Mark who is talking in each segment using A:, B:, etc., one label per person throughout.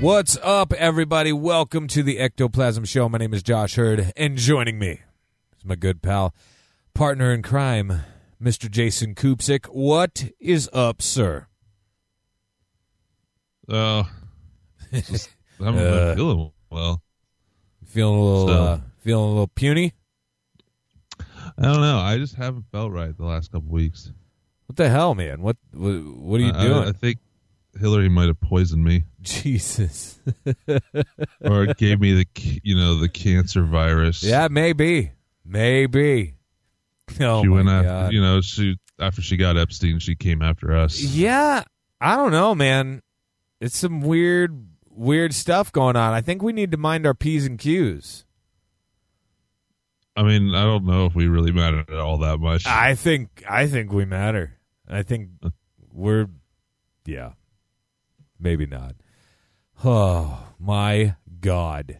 A: What's up, everybody? Welcome to the Ectoplasm Show. My name is Josh Heard, and joining me is my good pal, partner in crime, Mr. Jason Kupsik. What is up, sir?
B: Uh, just haven't
A: Uh,
B: feeling well.
A: Feeling a little,
B: So-
A: uh, feeling a little puny.
B: I don't know. I just haven't felt right the last couple weeks.
A: What the hell, man? What, what, what are you
B: I,
A: doing?
B: I, I think Hillary might have poisoned me,
A: Jesus.
B: or gave me the you know the cancer virus.
A: yeah, maybe, maybe. Oh
B: she went
A: god.
B: after you know she after she got Epstein, she came after us.
A: Yeah, I don't know, man. It's some weird, weird stuff going on. I think we need to mind our p's and q's.
B: I mean, I don't know if we really matter at all that much.
A: I think, I think we matter. I think uh. we're, yeah, maybe not. Oh my god,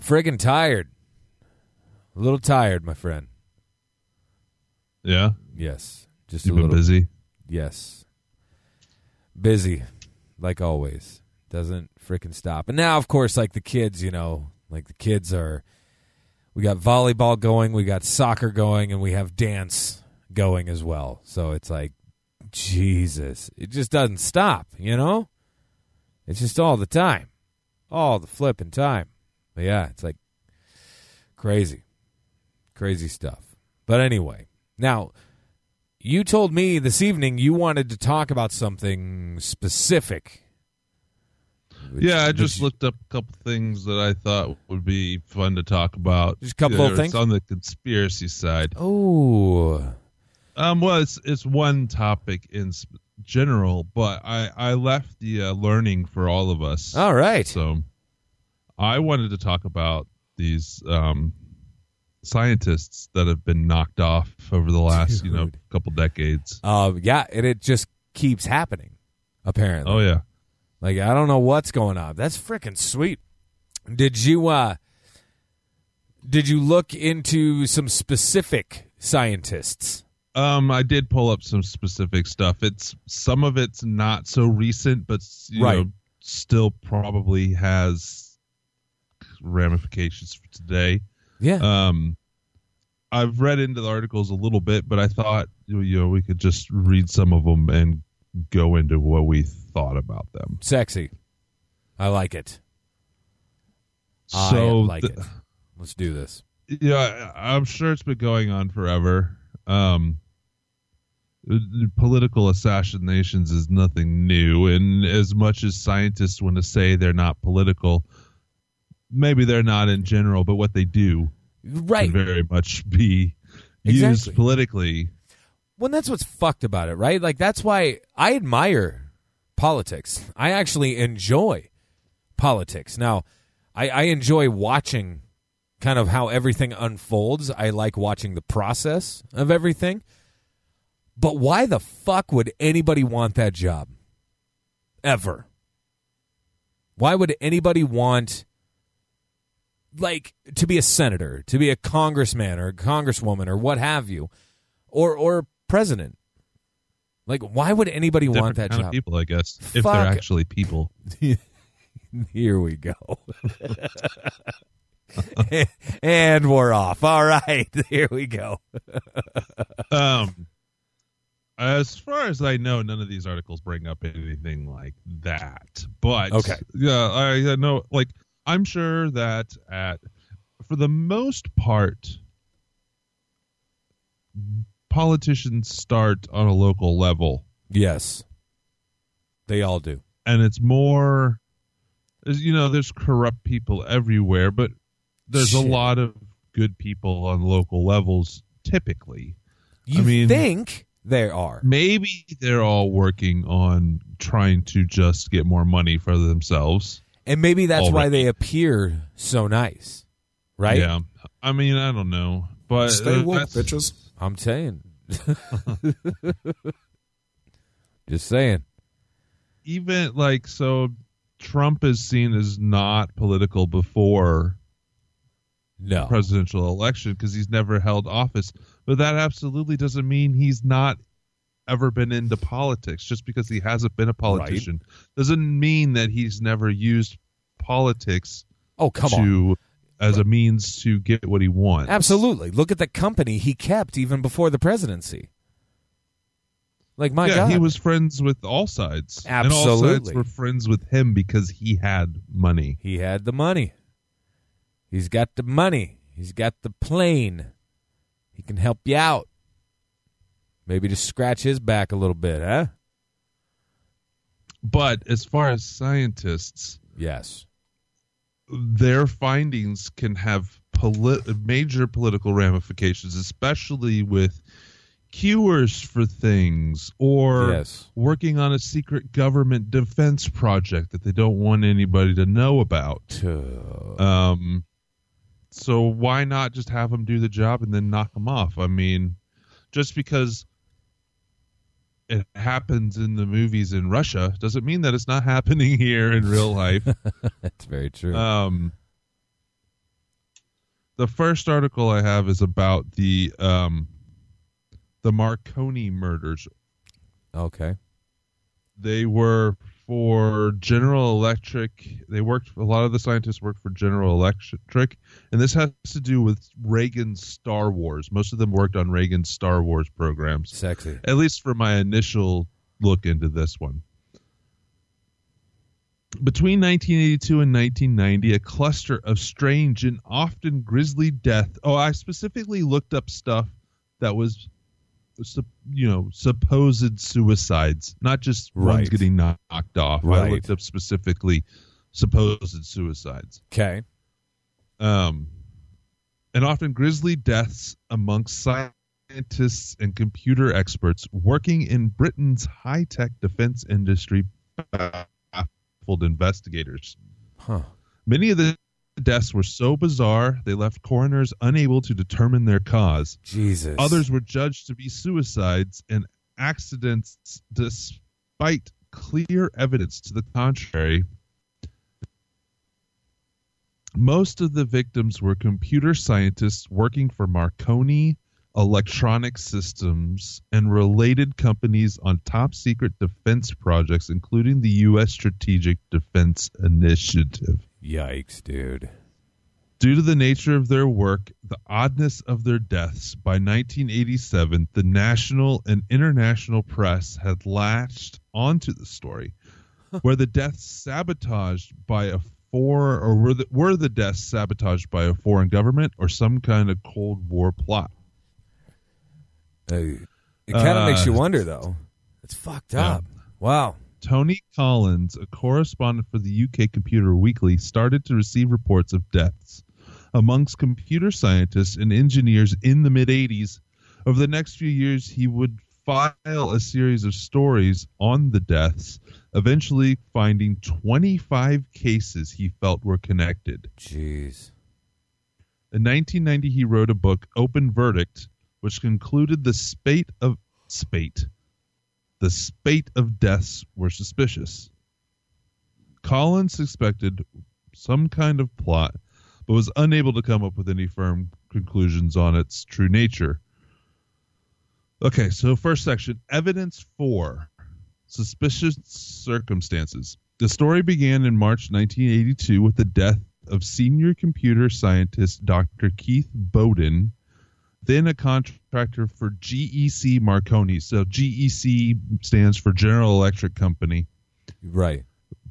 A: friggin' tired. A little tired, my friend.
B: yeah,
A: Yes, just
B: you've
A: a
B: been
A: little.
B: busy.
A: Yes. Busy, like always. Doesn't freaking stop. And now, of course, like the kids, you know, like the kids are. We got volleyball going, we got soccer going, and we have dance going as well. So it's like, Jesus. It just doesn't stop, you know? It's just all the time. All the flipping time. But yeah, it's like crazy. Crazy stuff. But anyway, now you told me this evening you wanted to talk about something specific. Which-
B: yeah, I just looked up a couple things that I thought would be fun to talk about.
A: Just a couple
B: Yeah,
A: things?
B: on the conspiracy side.
A: Oh,
B: Um, well, it's it's one topic in general, but I I left the uh, learning for all of us.
A: all right.
B: So, I wanted to talk about these um scientists that have been knocked off over the last you know couple decades.
A: Um, yeah, and it just keeps happening. Apparently,
B: Oh yeah,
A: like I don't know what's going on. That's freaking sweet. Did you uh did you look into some specific scientists?
B: Um, I did pull up some specific stuff. It's some of it's not so recent, but you
A: Right.
B: know, still probably has ramifications for today.
A: Yeah.
B: Um, I've read into the articles a little bit, but I thought you know we could just read some of them and go into what we thought about them.
A: Sexy. I like it. I
B: So,
A: like
B: th-
A: it. Let's do this.
B: yeah, I- I'm sure it's been going on forever. Um, political assassinations is nothing new, and as much as scientists want to say they're not political, maybe they're not in general, but what they do
A: Right.
B: can very much be used
A: Exactly.
B: politically.
A: Well, that's what's fucked about it, right? Like that's why I admire politics. I actually enjoy politics. Now, I, I enjoy watching kind of how everything unfolds. I like watching the process of everything. But why the fuck would anybody want that job? Ever. Why would anybody want like to be a senator, to be a congressman or a congresswoman or what have you? Or or president? Like why would anybody
B: Different
A: want that
B: kind
A: job?
B: of people, I guess, if
A: Fuck.
B: they're actually people.
A: Here we go. and we're off. All right. Here we go.
B: Um, as far as I know, none of these articles bring up anything like that. But
A: Okay.
B: yeah, I, I know. Like, I'm sure that at for the most part, politicians start on a local level,
A: Yes. They all do.
B: and it's more. You know, there's corrupt people everywhere, but there's
A: Shit.
B: a lot of good people on local levels typically.
A: You
B: I mean-
A: think they are?
B: Maybe they're all working on trying to just get more money for themselves.
A: And maybe that's why they appear so nice, right?
B: Yeah. I mean, I don't know. But
C: Stay
B: uh,
C: woke,
B: that's-
C: bitches.
A: I'm saying. Just saying.
B: even like so Trump is seen as not political before
A: No.
B: presidential election because he's never held office. But that absolutely doesn't mean he's not ever been into politics. Just because he hasn't been a politician doesn't mean that he's never used politics
A: Oh, come on.
B: to as a means to get what he wants.
A: Absolutely. Look at the company he kept even before the presidency. Like my
B: yeah,
A: God.
B: he was friends with all sides. And all sides
A: Absolutely.
B: were friends with him because he had money.
A: He had the money. He's got the money. He's got the plane. He can help you out. Maybe just scratch his back a little bit, huh?
B: But as far as scientists,
A: Yes.
B: their findings can have poli- major political ramifications, especially with cures for things or
A: Yes.
B: working on a secret government defense project that they don't want anybody to know about. Um, so why not just have them do the job and then knock them off? I mean, just because it happens in the movies in Russia doesn't mean that it's not happening here in real life.
A: That's very true.
B: Um, the first article I have is about the um, the Marconi murders.
A: okay.
B: They were for General Electric. They worked. A lot of the scientists worked for General Electric, and this has to do with Reagan's Star Wars. Most of them worked on Reagan's Star Wars programs.
A: Sexy.
B: At least for my initial look into this one. Between 1982 and 1990, a cluster of strange and often grisly death. Oh, I specifically looked up stuff that was, you know, supposed suicides, not just ones getting knocked off. I looked up specifically supposed suicides
A: Okay.
B: um, and often grisly deaths amongst scientists and computer experts working in Britain's high tech defense industry baffled investigators.
A: Huh.
B: Many of the deaths were so bizarre they left coroners unable to determine their cause.
A: Jesus.
B: Others were judged to be suicides and accidents despite clear evidence to the contrary. Most of the victims were computer scientists working for Marconi Electronic Systems and related companies on top secret defense projects, including the U.S. Strategic Defense Initiative.
A: Yikes, dude.
B: Due to the nature of their work, the oddness of their deaths, by 1987, the national and international press had latched onto the story, where the deaths sabotaged by a for or were the, were the deaths sabotaged by a foreign government or some kind of Cold War plot.
A: Uh, it kind of
B: Uh,
A: makes you wonder, though. It's fucked
B: Yeah.
A: up. Wow.
B: Tony Collins, a correspondent for the UK Computer Weekly, started to receive reports of deaths amongst computer scientists and engineers in the mid 80s. Over the next few years, he would file a series of stories on the deaths, eventually finding 25 cases he felt were connected.
A: Jeez.
B: In 1990, he wrote a book, Open Verdict, which concluded the spate of spate. The spate of deaths were suspicious. Collins suspected some kind of plot, but was unable to come up with any firm conclusions on its true nature. Okay, so first section evidence for suspicious circumstances. The story began in March 1982 with the death of senior computer scientist Dr. Keith Bowden, then a contractor for GEC Marconi. So GEC stands for General Electric Company,
A: Right.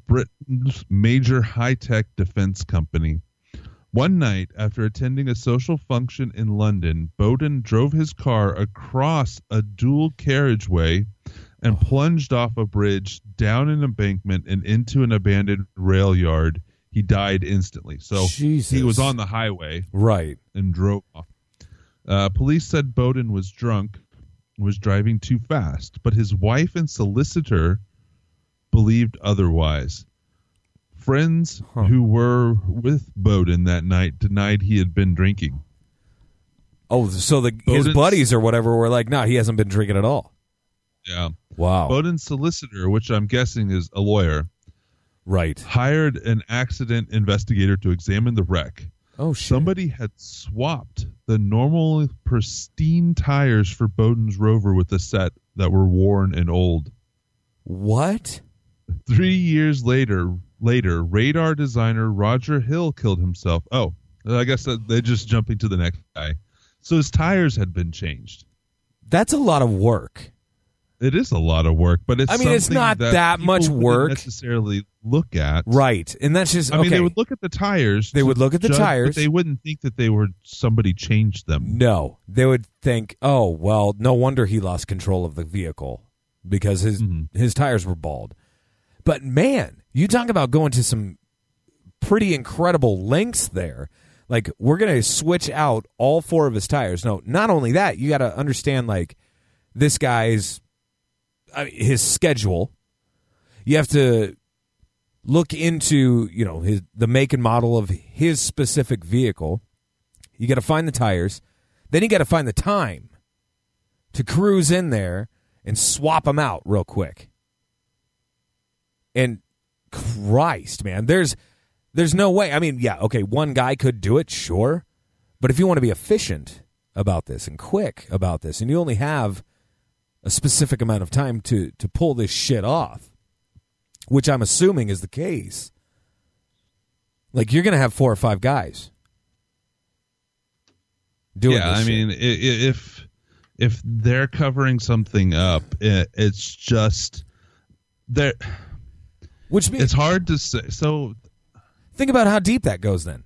B: Britain's major high tech defense company. One night, after attending a social function in London, Bowden drove his car across a dual carriageway and oh. plunged off a bridge down an embankment and into an abandoned rail yard. He died instantly. So
A: Jesus.
B: he was on the highway
A: Right.
B: and drove off. Uh, police said Bowden was drunk, was driving too fast, but his wife and solicitor believed otherwise. Friends
A: Huh.
B: who were with Bowden that night denied he had been drinking.
A: Oh, so the his buddies or whatever were like, "No, he hasn't been drinking at all."
B: Yeah.
A: Wow.
B: Bowden's solicitor, which I'm guessing is a lawyer,
A: right.
B: hired an accident investigator to examine the wreck.
A: Oh shit.
B: Somebody had swapped the normal pristine tires for Bowden's Rover with a set that were worn and old.
A: What?
B: Three years later, later, radar designer Roger Hill killed himself. Oh, I guess they're just jumping to the next guy. So his tires had been changed.
A: That's a lot of work.
B: It is a lot of work, but it's
A: I mean, it's not
B: that
A: that much work.
B: necessarily look at.
A: Right. And that's just
B: I
A: okay.
B: mean, they would look at the tires.
A: They would look at the
B: judge,
A: tires.
B: but they wouldn't think that they were somebody changed them.
A: no. They would think, "Oh, well, no wonder he lost control of the vehicle because his
B: Mhm.
A: his tires were bald." But man, you talk about going to some pretty incredible lengths there. Like we're going to switch out all four of his tires. No, not only that, you got to understand like this guy's I mean, his schedule. You have to look into, you know, his the make and model of his specific vehicle. You got to find the tires. Then you got to find the time to cruise in there and swap them out real quick. And Christ, man, there's there's no way. I mean, yeah, okay, one guy could do it, sure. But if you want to be efficient about this and quick about this and you only have a specific amount of time to to pull this shit off, which I'm assuming is the case. Like you're going to have four or five guys doing
B: yeah,
A: this
B: I
A: shit.
B: mean, if if they're covering something up, it's just there.
A: which means
B: It's hard to say. So
A: Think about how deep that goes then.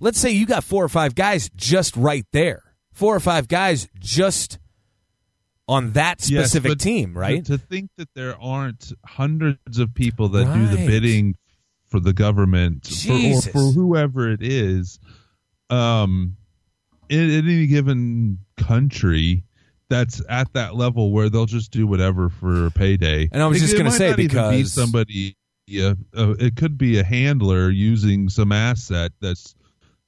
A: Let's say you got four or five guys just right there. Four or five guys just on that
B: yes,
A: specific
B: but
A: team, right?
B: To, to think that there aren't hundreds of people that do the bidding for the government for, or for whoever it is, um, in, in any given country. That's at that level where they'll just do whatever for a payday.
A: And I was
B: It-
A: just gonna say,
B: not even be
A: because-
B: somebody, yeah, uh, it could be a handler using some asset that's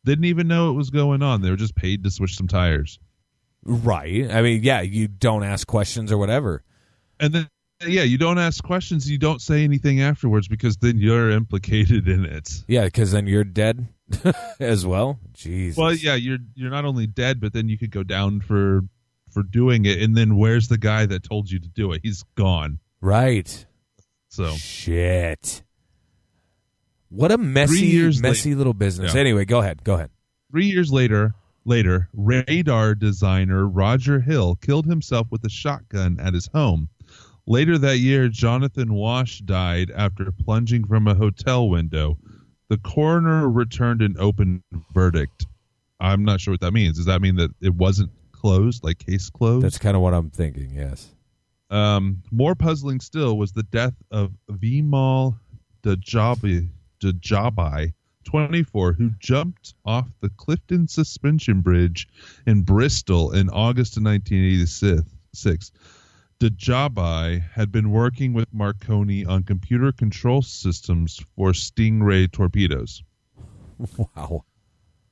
B: didn't even know it was going on. They were just paid to switch some tires.
A: Right. I mean, yeah, you don't ask questions or whatever.
B: and then yeah you don't ask questions you don't say anything afterwards because then you're implicated in it
A: Yeah, because then you're dead as well. Jesus.
B: well yeah you're you're not only dead but then you could go down for for doing it and then where's the guy that told you to do it he's gone
A: Right.
B: so
A: Shit. What a messy, messy little business.
B: Yeah.
A: Anyway, go ahead. Go ahead.
B: three years later later radar designer roger hill killed himself with a shotgun at his home later that year jonathan wash died after plunging from a hotel window the coroner returned an open verdict i'm not sure what that means does that mean that it wasn't closed like case closed
A: That's kind of what I'm thinking. Yes.
B: um, more puzzling still was the death of Vimal Dajabi, Dajibhai, 24, who jumped off the Clifton Suspension Bridge in Bristol in August of 1986. Dajibhai had been working with Marconi on computer control systems for Stingray torpedoes.
A: Wow.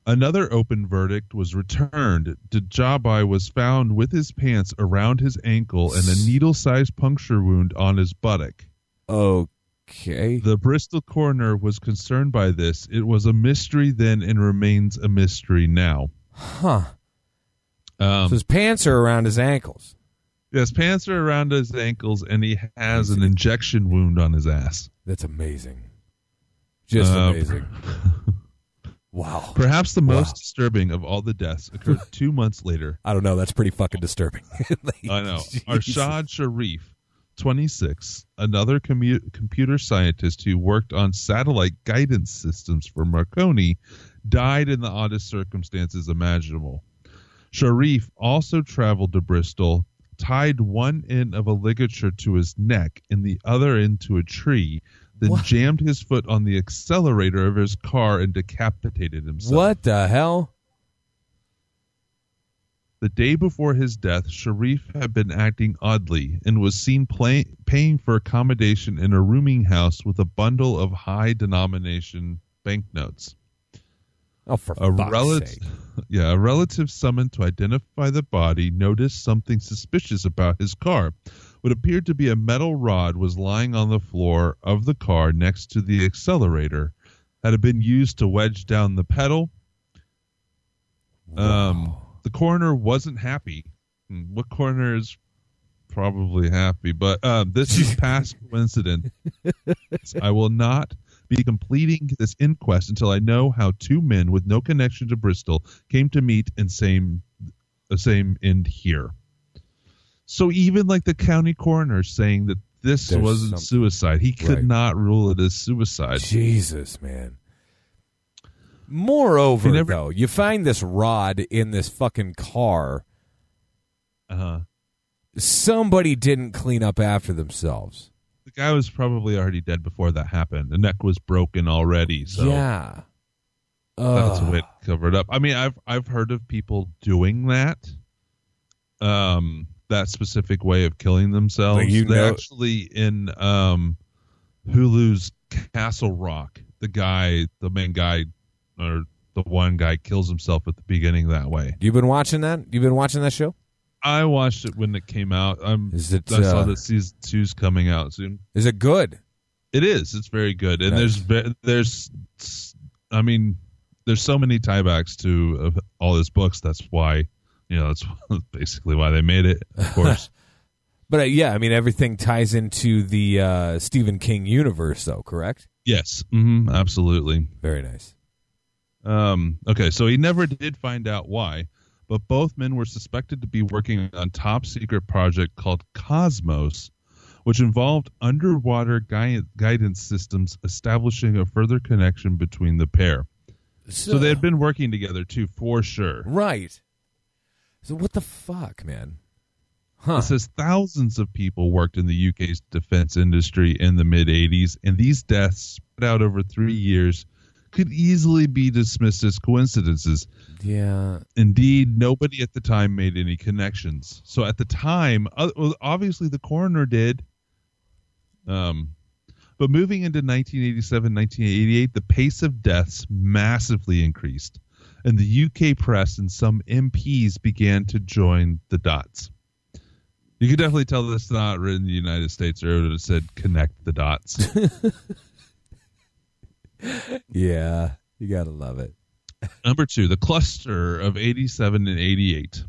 B: Another open verdict was returned. Dajibhai was found with his pants around his ankle and a needle sized puncture wound on his buttock.
A: Oh, Okay.
B: The Bristol coroner was concerned by this. It was a mystery then and remains a mystery now.
A: Huh.
B: Um,
A: so his pants are around his ankles.
B: his pants are around his ankles and he has an injection wound on his ass.
A: That's amazing. Just
B: Uh,
A: amazing. Wow.
B: Perhaps the most
A: Wow.
B: disturbing of all the deaths occurred two months later.
A: I don't know. That's pretty fucking disturbing. Like,
B: I know. Arshad Sharif, 26, another commu- computer scientist who worked on satellite guidance systems for Marconi, died in the oddest circumstances imaginable. Sharif also traveled to Bristol, tied one end of a ligature to his neck and the other end to a tree, then
A: What?
B: jammed his foot on the accelerator of his car and decapitated himself.
A: What the hell?
B: The day before his death, Sharif had been acting oddly and was seen play, paying for accommodation in a rooming house with a bundle of high denomination banknotes.
A: Oh, for
B: A relative,
A: sake.
B: yeah, a relative summoned to identify the body noticed something suspicious about his car. What appeared to be a metal rod was lying on the floor of the car next to the accelerator. Had it been used to wedge down the pedal? Um, the coroner wasn't happy. Hmm, What coroner is probably happy? But um, this is past coincidence. I will not be completing this inquest until I know how two men with no connection to Bristol came to meet and same the same end here. So even like the county coroner saying that this
A: There's
B: wasn't
A: something-
B: suicide, he could
A: Right.
B: not rule it as suicide.
A: Jesus, man. Moreover,
B: You never-
A: though, you find this rod in this fucking car.
B: Uh-huh.
A: Somebody didn't clean up after themselves.
B: The guy was probably already dead before that happened. The neck was broken already, so
A: yeah.
B: that's a
A: Ugh.
B: way to cover it up. I mean, I've I've heard of people doing that. Um, that specific way of killing themselves.
A: Like, you know-
B: actually in um, Hulu's Castle Rock, the guy, the main guy, or the one guy kills himself at the beginning that way.
A: You've been watching that? You've been watching that show?
B: I watched it when it came out. I'm
A: Is it?
B: I saw
A: uh,
B: that season two's coming out soon.
A: Is it good?
B: It is. It's very good, and
A: Nice.
B: there's there's, I mean, there's so many tiebacks to uh, all his books. That's why, you know, that's basically why they made it. Of course,
A: But uh, yeah, I mean everything ties into the uh, Stephen King universe, though. Correct?
B: yes, hmm absolutely.
A: Very nice.
B: Um, okay, so he never did find out why, but both men were suspected to be working on top secret project called Cosmos, which involved underwater gui- guidance systems, establishing a further connection between the pair. So they had been working together too, for sure.
A: right. So what the fuck, man? Huh?
B: It says thousands of people worked in the UK's defense industry in the mid 80s, and these deaths spread out over three years could easily be dismissed as coincidences.
A: yeah.
B: Indeed, nobody at the time made any connections. So at the time, obviously the coroner did. Um, but moving into 1987, 1988, the pace of deaths massively increased, and the UK press and some MPs began to join the dots. You could definitely tell this is not written in the United States, or it would have said "connect the dots."
A: Yeah. You gotta love it.
B: Number two, the cluster of 87 and 88.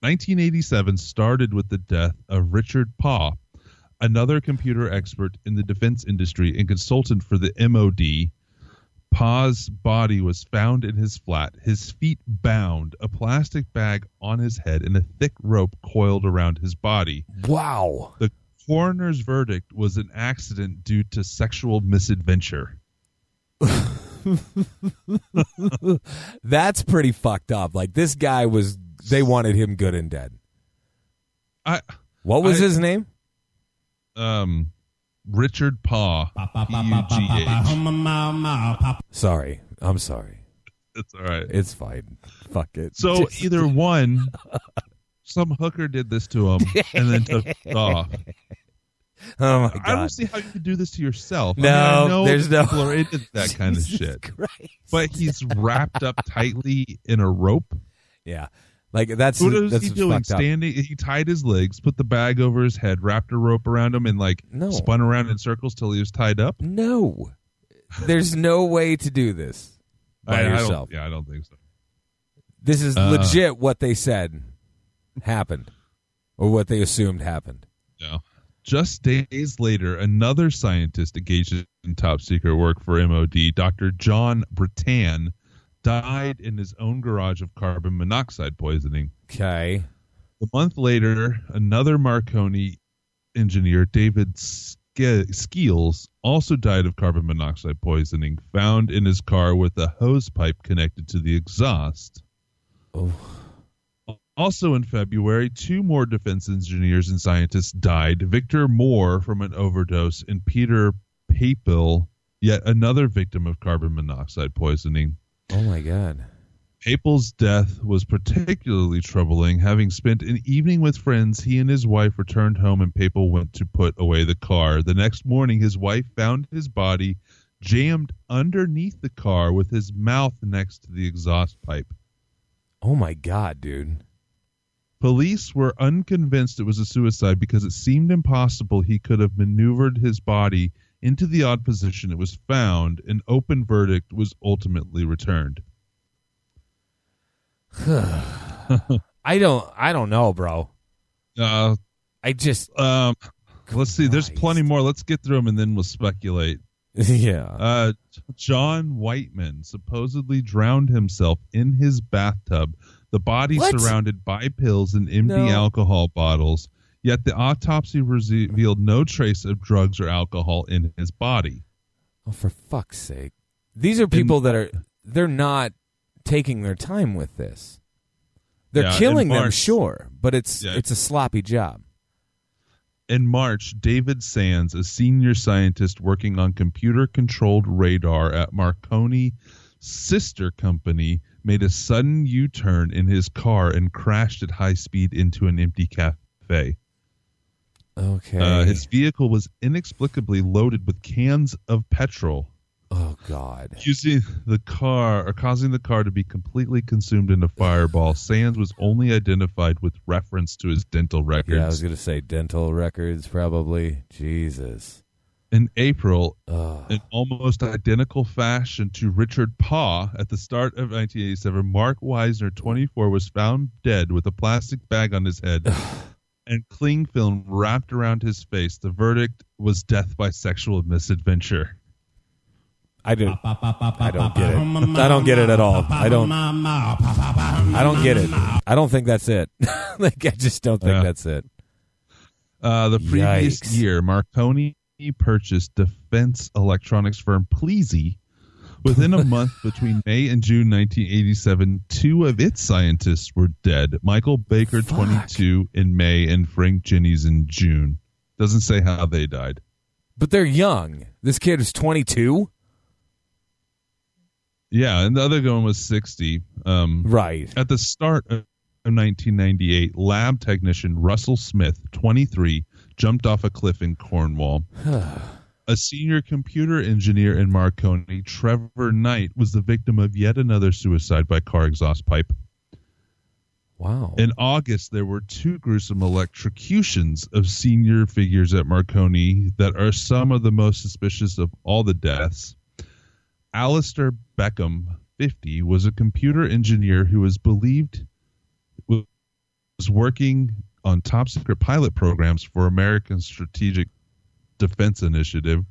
B: 1987 started with the death of Richard Paw, another computer expert in the defense industry and consultant for the MOD. Paw's body was found in his flat, his feet bound, a plastic bag on his head, and a thick rope coiled around his body.
A: Wow.
B: The coroner's verdict was an accident due to sexual misadventure.
A: That's pretty fucked up. Like this guy was. They wanted him good and dead.
B: I
A: What was
B: I-
A: his name?
B: um Richard Paw. P-U-G-H.
A: Sorry. I'm sorry.
B: It's all right.
A: It's fine. Fuck it.
B: So
A: Just-
B: either one, some hooker did this to him and then took it off.
A: oh my god.
B: I don't see how you could do this to yourself. I
A: No,
B: mean, I know
A: there's no-
B: people are into that kind of shit.
A: Christ.
B: But he's wrapped up tightly in a rope.
A: Yeah. Like that's
B: What was
A: that's
B: he doing?
A: fucked up.
B: Standing, he tied his legs, put the bag over his head, wrapped a rope around him, and like
A: No.
B: spun around in circles till he was tied up.
A: No. There's no way to do this by
B: I, I
A: yourself.
B: yeah, I don't think so.
A: This is
B: Uh.
A: legit what they said happened or what they assumed happened.
B: No. Just days later, another scientist engaged in top secret work for MOD, Dr. John Brittan, died in his own garage of carbon monoxide poisoning.
A: Okay.
B: A month later, another Marconi engineer, David Ske- Skeels, also died of carbon monoxide poisoning, found in his car with a hose pipe connected to the exhaust.
A: Oh.
B: Also in February, two more defense engineers and scientists died. Victor Moore from an overdose and Peter Peapell, yet another victim of carbon monoxide poisoning.
A: Oh my god.
B: Peapell's death was particularly troubling. Having spent an evening with friends, he and his wife returned home and Peapell went to put away the car. The next morning, his wife found his body jammed underneath the car with his mouth next to the exhaust pipe.
A: Oh my god, dude.
B: Police were unconvinced it was a suicide because it seemed impossible he could have maneuvered his body into the odd position it was found. An open verdict was ultimately returned.
A: I don't I don't know, bro.
B: Uh,
A: I just
B: um, let's see. There's plenty more. Let's get through them and then we'll speculate.
A: yeah.
B: Uh, John Whiteman supposedly drowned himself in his bathtub. The body
A: What?
B: surrounded by pills and empty
A: No.
B: alcohol bottles. Yet the autopsy revealed no trace of drugs or alcohol in his body.
A: Oh, for fuck's sake. These are people that are they're not taking their time with this. They're
B: Yeah, in
A: killing them, sure, but it's
B: Yeah.
A: it's a sloppy job.
B: In March, David Sands, a senior scientist working on computer controlled radar at Marconi sister company, made a sudden U turn in his car and crashed at high speed into an empty cafe.
A: Okay.
B: Uh, his vehicle was inexplicably loaded with cans of petrol,
A: oh god.
B: using the car or causing the car to be completely consumed in a fireball. Sands was only identified with reference to his dental records.
A: Yeah, I was gonna say dental records, probably. Jesus.
B: In April,
A: Ugh.
B: in almost identical fashion to Richard Paw at the start of 1987, Mark Wisner, 24, was found dead with a plastic bag on his head and cling film wrapped around his face. The verdict was death by sexual misadventure.
A: I don't. I don't get it. I don't get it at all. I don't. I don't get it. I don't think that's it. like I just don't think
B: Yeah.
A: that's it.
B: Uh, the previous
A: Yikes.
B: year, Marconi purchased defense electronics firm Plessey. Within a month between May and June 1987, two of its scientists were dead. Michael Baker,
A: Fuck.
B: 22, in May, and Frank Jennings in June. Doesn't say how they died.
A: But they're young. This kid is 22.
B: Yeah, and the other one was 60. Um,
A: Right.
B: At the start of 1998, lab technician Russell Smith, 23, jumped off a cliff in Cornwall. a senior computer engineer in Marconi, Trevor Knight, was the victim of yet another suicide by car exhaust pipe.
A: Wow.
B: In August, there were two gruesome electrocutions of senior figures at Marconi that are some of the most suspicious of all the deaths. Alistair Beckham, 50, was a computer engineer who was believed was working on top secret pilot programs for American Strategic Defense Initiative.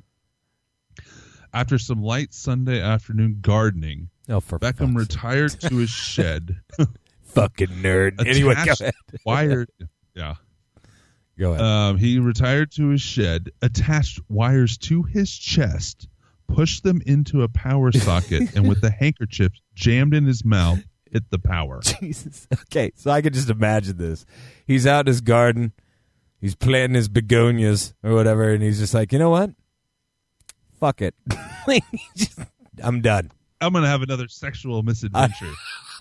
B: After some light Sunday afternoon gardening,
A: oh, for
B: Beckham
A: fuck's-
B: retired to his shed
A: fucking nerd. Anyway, go ahead.
B: wired yeah
A: Go ahead.
B: um, he retired to his shed attached wires to his chest pushed them into a power socket and with the handkerchief jammed in his mouth hit the power
A: Jesus. Okay, so I could just imagine this. He's out in his garden. He's planting his begonias or whatever, and he's just like, you know what? Fuck it. Just- I'm done.
B: i'm gonna have another sexual misadventure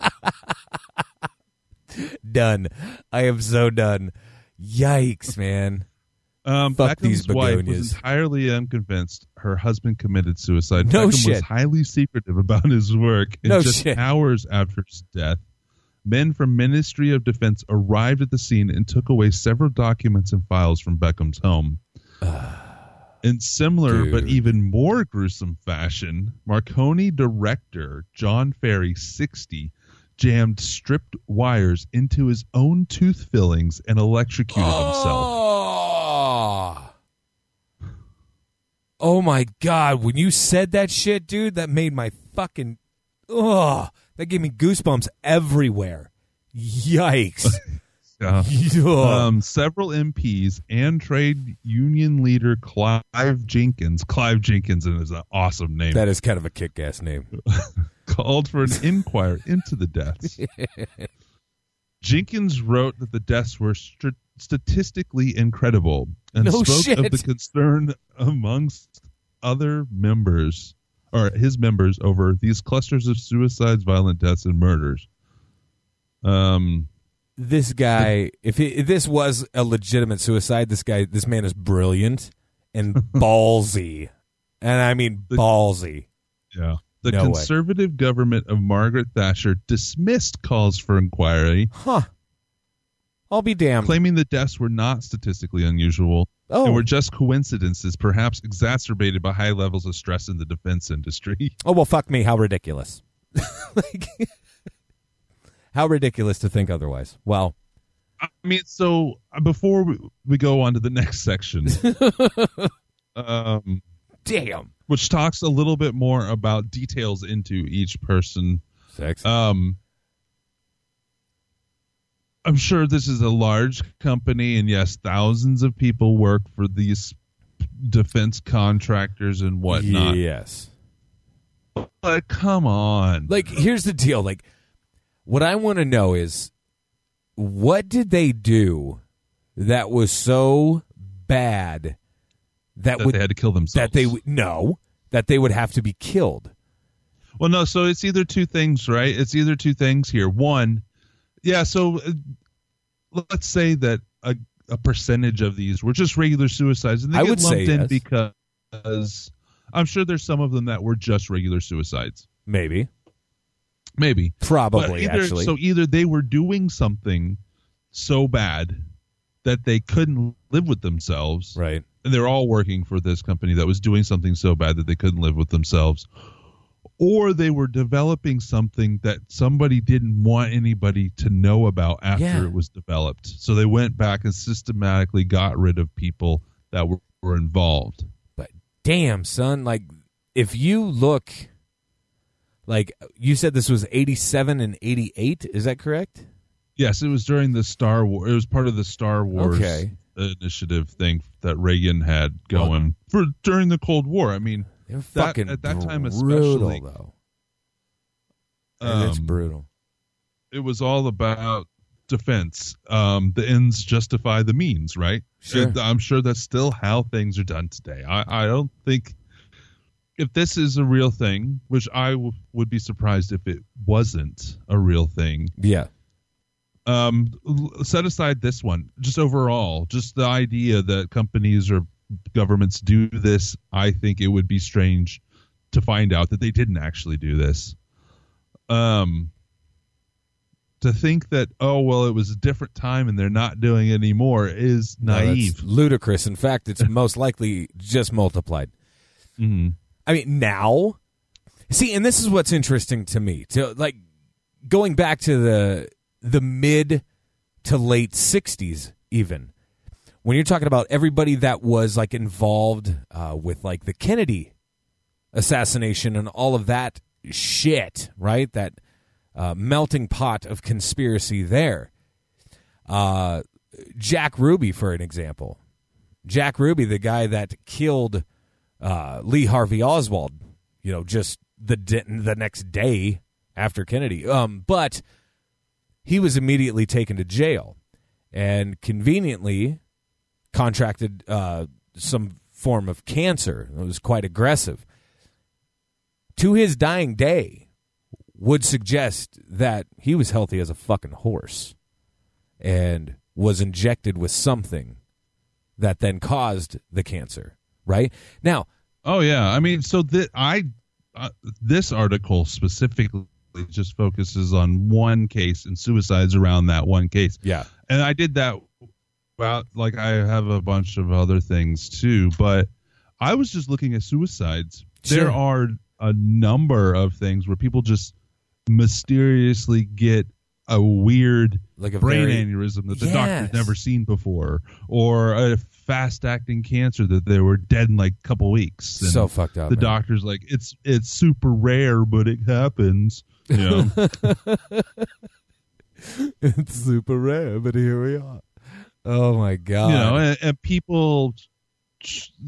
A: Done. I am so done. Yikes, man.
B: Um,
A: Fuck
B: Beckham's
A: these
B: wife was entirely unconvinced her husband committed suicide
A: No
B: Beckham
A: shit.
B: was highly secretive about his work and
A: No
B: just
A: shit.
B: hours after his death men from ministry of defense arrived at the scene and took away several documents and files from beckham's home in similar but
A: Dude.
B: even more gruesome fashion marconi director john ferry 60 jammed stripped wires into his own tooth fillings and electrocuted himself
A: Oh. Oh my god! When you said that shit, dude, that made my fucking oh, that gave me goosebumps everywhere. Yikes! Ugh.
B: Um, several MPs and trade union leader Clive Jenkins, Clive Jenkins is an awesome name,
A: that is kind of a kick-ass name.
B: called for an inquiry into the deaths. Jenkins wrote that the deaths were str- statistically incredible and
A: No
B: spoke
A: shit.
B: of the concern amongst other members or his members over these clusters of suicides, violent deaths, and murders. Um,
A: This guy, if, he, if this was a legitimate suicide, this guy, this man is brilliant and ballsy, and I mean ballsy.
B: yeah. The
A: No way.
B: conservative government of Margaret Thatcher dismissed calls for inquiry,
A: Huh? I'll be damned.
B: claiming the deaths were not statistically unusual
A: oh,
B: and were just coincidences, perhaps exacerbated by high levels of stress in the defense industry.
A: oh well, fuck me. How ridiculous! like, how ridiculous to think otherwise. Well,
B: I mean, so uh, before we, we go on to the next section, um,
A: damn.
B: which talks a little bit more about details into each person.
A: Sex.
B: Um, I'm sure this is a large company, and yes, thousands of people work for these defense contractors and whatnot.
A: Yes.
B: But come on,
A: Like, here's the deal. Like, what I want to know is, what did they do that was so bad that,
B: that
A: would
B: they had to kill themselves.
A: that they would no that they would have to be killed?
B: Well, no. So it's either two things, right? It's either two things here. One, yeah. So uh, let's say that a, a percentage of these were just regular suicides, and they
A: I
B: get
A: would
B: lumped
A: say
B: in
A: yes.
B: because I'm sure there's some of them that were just regular suicides.
A: Maybe,
B: Maybe,
A: probably,
B: either,
A: actually.
B: So either they were doing something so bad that they couldn't live with themselves,
A: right.
B: and they're all working for this company that was doing something so bad that they couldn't live with themselves or they were developing something that somebody didn't want anybody to know about after
A: Yeah.
B: it was developed so they went back and systematically got rid of people that were, were involved
A: But damn, son, like if you look like you said this was 87 and 88, is that correct?
B: yes it was during the star war it was part of the star wars
A: Okay.
B: initiative thing that reagan had going for during the cold war i mean
A: They're
B: That-
A: fucking
B: at that time
A: brutal
B: especially,
A: though. And it's
B: um,
A: brutal.
B: it was all about defense. Um, the ends justify the means, right?
A: Sure.
B: And I'm sure that's still how things are done today. I, I don't think if this is a real thing, which I w- would be surprised if it wasn't a real thing.
A: Yeah.
B: Um, set aside this one, just overall, just the idea that companies or governments do this. I think it would be strange to find out that they didn't actually do this. Um, to think that oh well, it was a different time and they're not doing it anymore is
A: No,
B: naive.
A: ludicrous. In fact, it's most likely just multiplied.
B: Mhm.
A: I mean, now, see, and this is what's interesting to me. To like going back to the the mid to late '60s, even when you're talking about everybody that was like involved uh, with like the Kennedy assassination and all of that shit, right? That uh, melting pot of conspiracy there. Uh, Jack Ruby, for an example. Jack Ruby, the guy that killed uh, Lee Harvey Oswald, you know, just the the next day after Kennedy. Um, but he was immediately taken to jail and conveniently contracted uh, some form of cancer. It was quite aggressive. To his dying day, would suggest that he was healthy as a fucking horse and was injected with something that then caused the cancer. Right now,
B: Oh yeah, I mean, so that I uh, this article specifically just focuses on one case and suicides around that one case.
A: yeah,
B: and I did that. Well, like I have a bunch of other things too, but I was just looking at suicides.
A: Sure.
B: There are a number of things where people just mysteriously get a weird
A: like a
B: brain
A: very,
B: aneurysm that the
A: Yes.
B: doctor's never seen before, or a fast-acting cancer that they were dead in like a couple weeks. And
A: so fucked up.
B: the
A: man.
B: doctor's like, it's it's super rare, but it happens. You know?
A: it's super rare, but here we are. Oh my god!
B: you know, and, and people,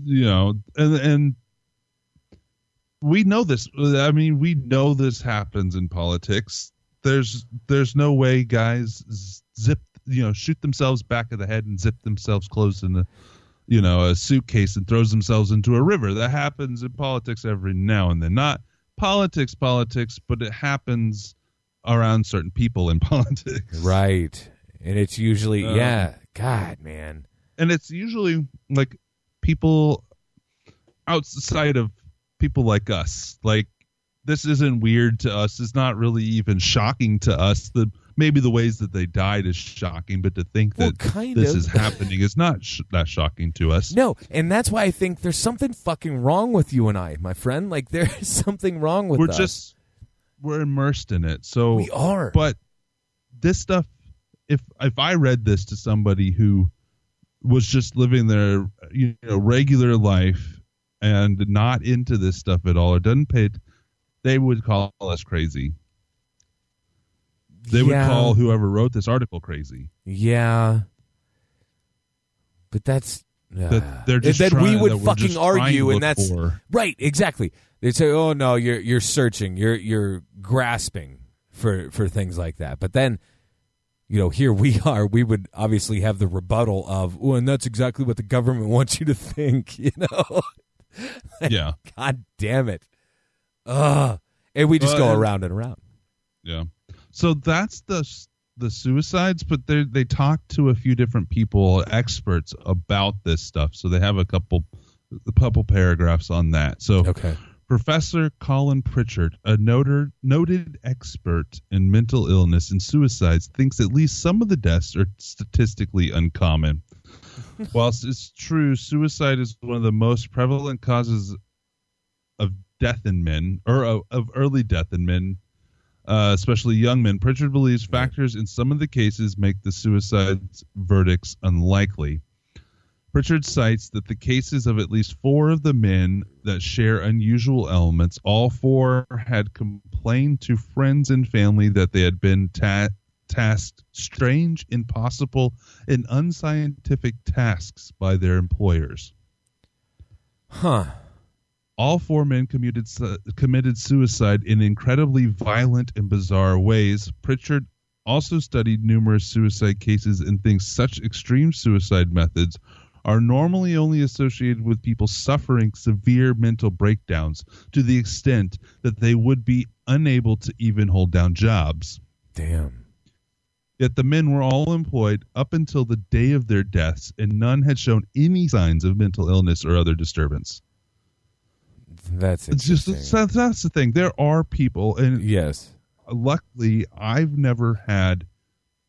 B: you know, and and we know this. I mean, we know this happens in politics. There's there's no way guys zip, you know, shoot themselves back of the head and zip themselves closed in the you know, a suitcase and throws themselves into a river. That happens in politics every now and then. Not politics, politics, but it happens around certain people in politics.
A: Right. And it's usually
B: Uh,
A: yeah, God, man.
B: And it's usually like people outside of people like us. Like this isn't weird to us. It's not really even shocking to us. The maybe the ways that they died is shocking, but to think
A: Well,
B: that
A: kind
B: this
A: of.
B: is happening is not sh- that shocking to us.
A: No, and that's why I think there's something fucking wrong with you and I, my friend. Like there's something wrong with
B: we're
A: us.
B: just we're immersed in it. So
A: we are.
B: but this stuff if if i read this to somebody who was just living their you know regular life and not into this stuff at all or doesn't pay it, they would call us crazy they
A: yeah,
B: would call whoever wrote this article crazy
A: Yeah. But that's uh,
B: that they're just
A: that we
B: trying-
A: would
B: that
A: fucking
B: just trying to
A: argue, and that's
B: for-
A: right. Exactly. They'd say, "Oh no, you're you're searching, you're you're grasping for for things like that." But then, you know, here we are. We would obviously have the rebuttal of, "Oh, and that's exactly what the government wants you to think." You know,
B: yeah
A: God damn it. Ugh. And we just
B: Well,
A: go
B: and-
A: around and around.
B: Yeah. So that's the the suicides, but they they talk to a few different people, experts about this stuff. So they have a couple a couple paragraphs on that. So
A: Okay.
B: Professor Colin Pritchard, a noted noted expert in mental illness and suicides, thinks at least some of the deaths are statistically uncommon. Whilst it's true, suicide is one of the most prevalent causes of death in men, or of, of early death in men, uh, especially young men. Pritchard believes factors in some of the cases make the suicide verdicts unlikely. Pritchard cites that the cases of at least four of the men that share unusual elements, all four had complained to friends and family that they had been ta- tasked strange, impossible, and unscientific tasks by their employers.
A: Huh.
B: All four men committed, su- committed suicide in incredibly violent and bizarre ways. Pritchard also studied numerous suicide cases and thinks such extreme suicide methods are normally only associated with people suffering severe mental breakdowns to the extent that they would be unable to even hold down jobs.
A: Damn.
B: Yet the men were all employed up until the day of their deaths, and none had shown any signs of mental illness or other disturbance.
A: That's
B: It's just that's, that's the thing. There are people, and
A: yes.
B: luckily, I've never had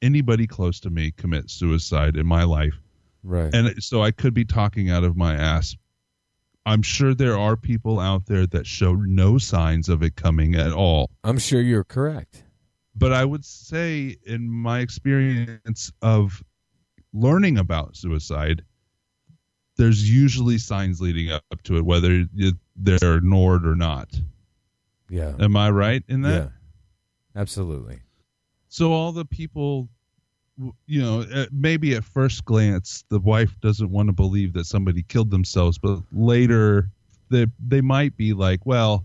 B: anybody close to me commit suicide in my life,
A: Right.
B: and so I could be talking out of my ass. I'm sure there are people out there that show no signs of it coming at all.
A: I'm sure you're correct.
B: But I would say, in my experience of learning about suicide, there's usually signs leading up to it, whether they're ignored or not.
A: Yeah.
B: Am I right in that?
A: yeah. Absolutely.
B: So all the people, you know, uh, maybe at first glance, the wife doesn't want to believe that somebody killed themselves, but later they they might be like, well,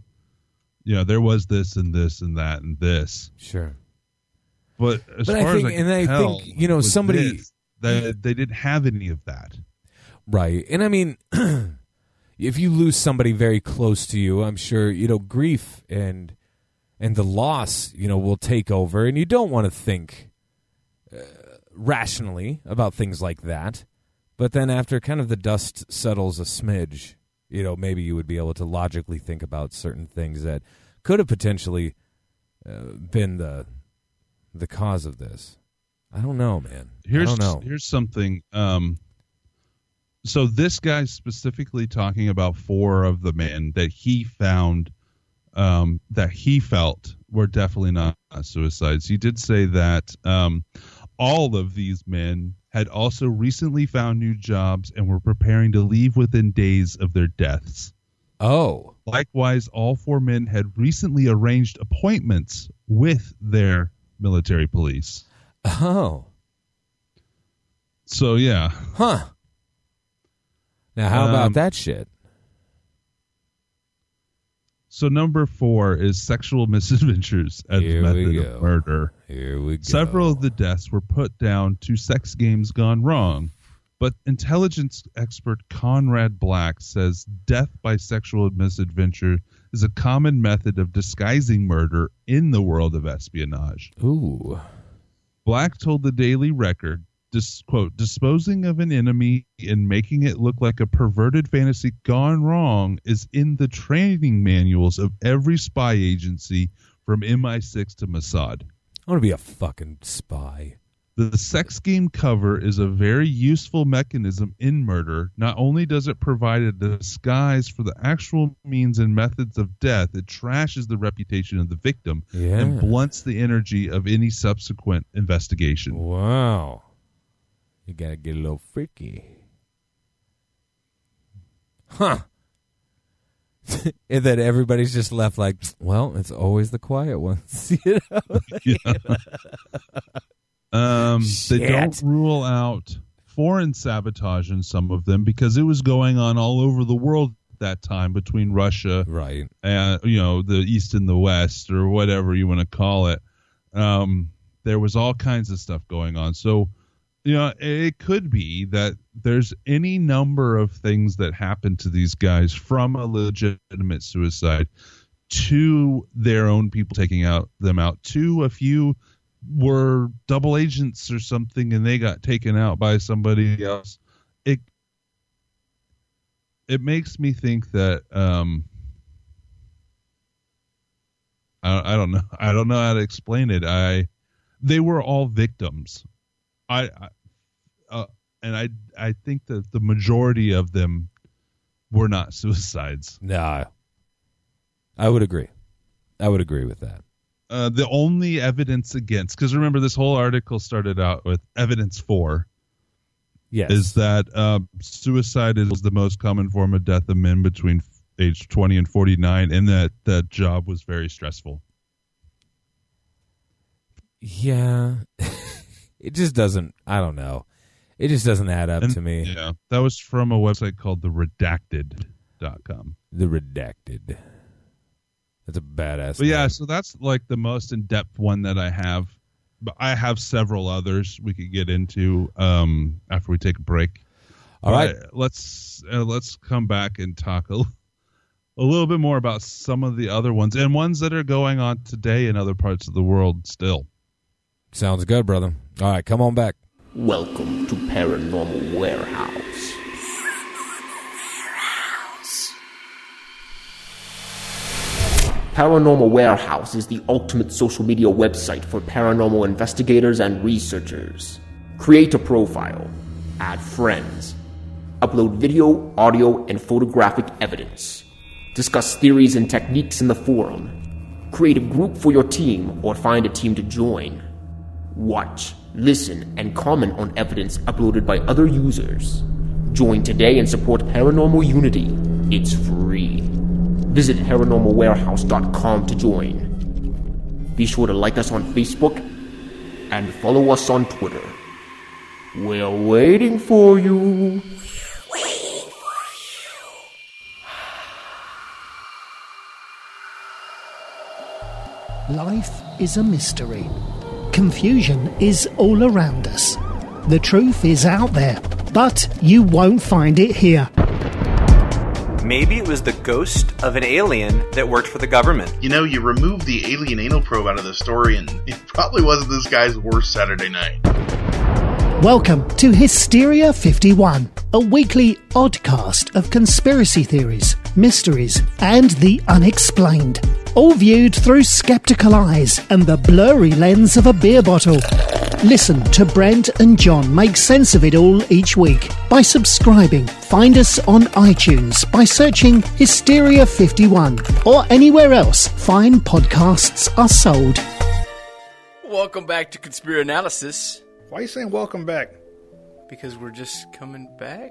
B: you know, there was this and this and that and this.
A: Sure.
B: But as
A: But I
B: far
A: think-
B: as I
A: and I
B: tell,
A: think, you know, somebody-
B: this, that they didn't have any of that.
A: Right. And I mean, if you lose somebody very close to you, I'm sure, you know, grief and and the loss, you know, will take over and you don't want to think uh, rationally about things like that. But then after kind of the dust settles a smidge, you know, maybe you would be able to logically think about certain things that could have potentially uh, been the the cause of this. I don't know, man.
B: Here's
A: I don't know.
B: here's something. Um, so this guy's specifically talking about four of the men that he found um, that he felt were definitely not suicides. He did say that um, all of these men had also recently found new jobs and were preparing to leave within days of their deaths.
A: Oh,
B: Likewise, all four men had recently arranged appointments with their military police.
A: oh,
B: So yeah,
A: huh. Now, how
B: Um,
A: about that shit?
B: So number four is sexual misadventures as
A: Here
B: method of murder.
A: Here we go.
B: Several of the deaths were put down to sex games gone wrong, But intelligence expert Conrad Black says death by sexual misadventure is a common method of disguising murder in the world of espionage.
A: Ooh.
B: Black told the Daily Record, dis, quote, disposing of an enemy and making it look like a perverted fantasy gone wrong is in the training manuals of every spy agency from MI6 to Mossad.
A: I want to be a fucking spy.
B: The sex game cover is a very useful mechanism in murder. Not only does it provide a disguise for the actual means and methods of death, it trashes the reputation of the victim
A: Yeah.
B: and blunts the energy of any subsequent investigation.
A: Wow. You gotta get a little freaky. Huh. and then everybody's just left like, well, it's always the quiet ones. you know?
B: Um, they don't rule out foreign sabotage in some of them because it was going on all over the world at that time between Russia
A: Right.
B: and you know the East and the West or whatever you want to call it. Um, there was all kinds of stuff going on. So you know it could be that there's any number of things that happen to these guys from a legitimate suicide to their own people taking out them out to a few were double agents or something and they got taken out by somebody else. It it makes me think that um I, I don't know. I don't know how to explain it. I they were all victims I, I uh, and I I think that the majority of them were not suicides
A: No. I would agree. I would agree with that.
B: uh, the only evidence against because remember this whole article started out with evidence for
A: Yes.
B: is that uh, suicide is the most common form of death of men between age 20 and 49 and that that job was very stressful
A: yeah. it just doesn't, I don't know. It just doesn't add up
B: And-
A: to me.
B: yeah that was from a website called the redacted.com
A: The redacted. That's a badass.
B: but yeah
A: name.
B: so that's like the most in-depth one that i have but i have several others we could get into um, after we take a break
A: All right.
B: But let's uh, let's come back and talk a, a little bit more about some of the other ones and ones that are going on today in other parts of the world still.
A: Sounds good, brother. All right, come on back.
C: Welcome to Paranormal Warehouse. Paranormal Warehouse is the ultimate social media website for paranormal investigators and researchers. Create a profile, add friends, upload video, audio, and photographic evidence, discuss theories and techniques in the forum, create a group for your team or find a team to join. Watch, listen, and comment on evidence uploaded by other users. Join today and support Paranormal Unity. It's free. Visit paranormalwarehouse.com to join. Be sure to like us on Facebook and follow us on Twitter. We're waiting for you.
D: Life is a mystery. Confusion is all around us. The truth is out there, but you won't find it here.
E: Maybe it was the ghost of an alien that worked for the government.
F: You know, you remove the alien anal probe out of the story, and it probably wasn't this guy's worst Saturday night.
D: Welcome to Hysteria 51, a weekly oddcast of conspiracy theories, mysteries, and the unexplained. All viewed through skeptical eyes and the blurry lens of a beer bottle. Listen to Brent and John make sense of it all each week by subscribing. Find us on iTunes by searching Hysteria 51 or anywhere else fine podcasts are sold.
G: Welcome back to Conspiracy Analysis
H: Why are you saying welcome back?
G: because we're just coming back.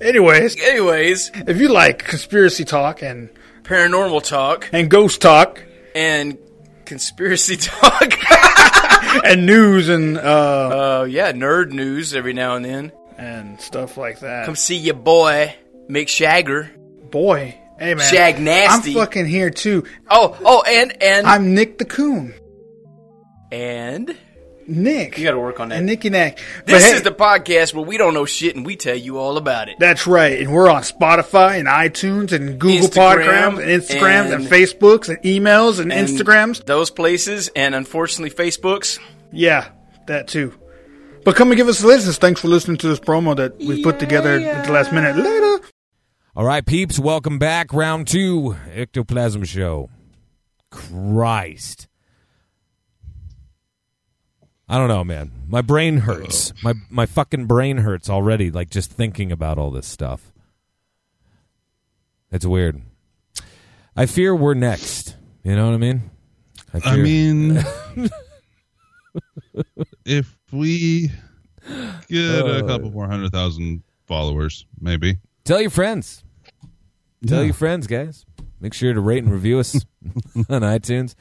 H: Anyways,
G: Anyways,
H: if you like conspiracy talk and,
G: paranormal talk
H: and ghost talk
G: and conspiracy talk.
H: and news and uh,
G: uh, yeah, nerd news every now and then.
H: and stuff like that.
G: Come see your boy, Mick Shagger.
H: Boy, hey man,
G: Shag nasty.
H: I'm fucking here too.
G: Oh, oh, and and
H: I'm Nick the Coon.
G: and
I: Nick.
G: You got to work on that.
I: And Nicky Nack.
G: This
I: hey,
G: is the podcast where we don't know shit and we tell you all about it.
I: That's right. And we're on Spotify and iTunes and Google
G: Instagram
I: Podcasts and Instagrams and,
G: and-
I: Facebooks and emails and,
G: And
I: Instagrams.
G: Those places, and unfortunately, Facebooks.
I: Yeah, that too. But come and give us a listen. Thanks for listening to this promo that we put together at the last minute. Later.
A: All right, peeps, welcome back. Round two, Ectoplasm Show. Christ. I don't know, man. My brain hurts. My my fucking brain hurts already, like just thinking about all this stuff. It's weird. I fear we're next. You know what I mean?
B: I
A: fear-
B: mean, if we get
A: Uh.
B: a couple more hundred thousand followers, maybe.
A: Tell your friends. Tell
B: Yeah.
A: your friends, guys. Make sure to rate and review us on iTunes.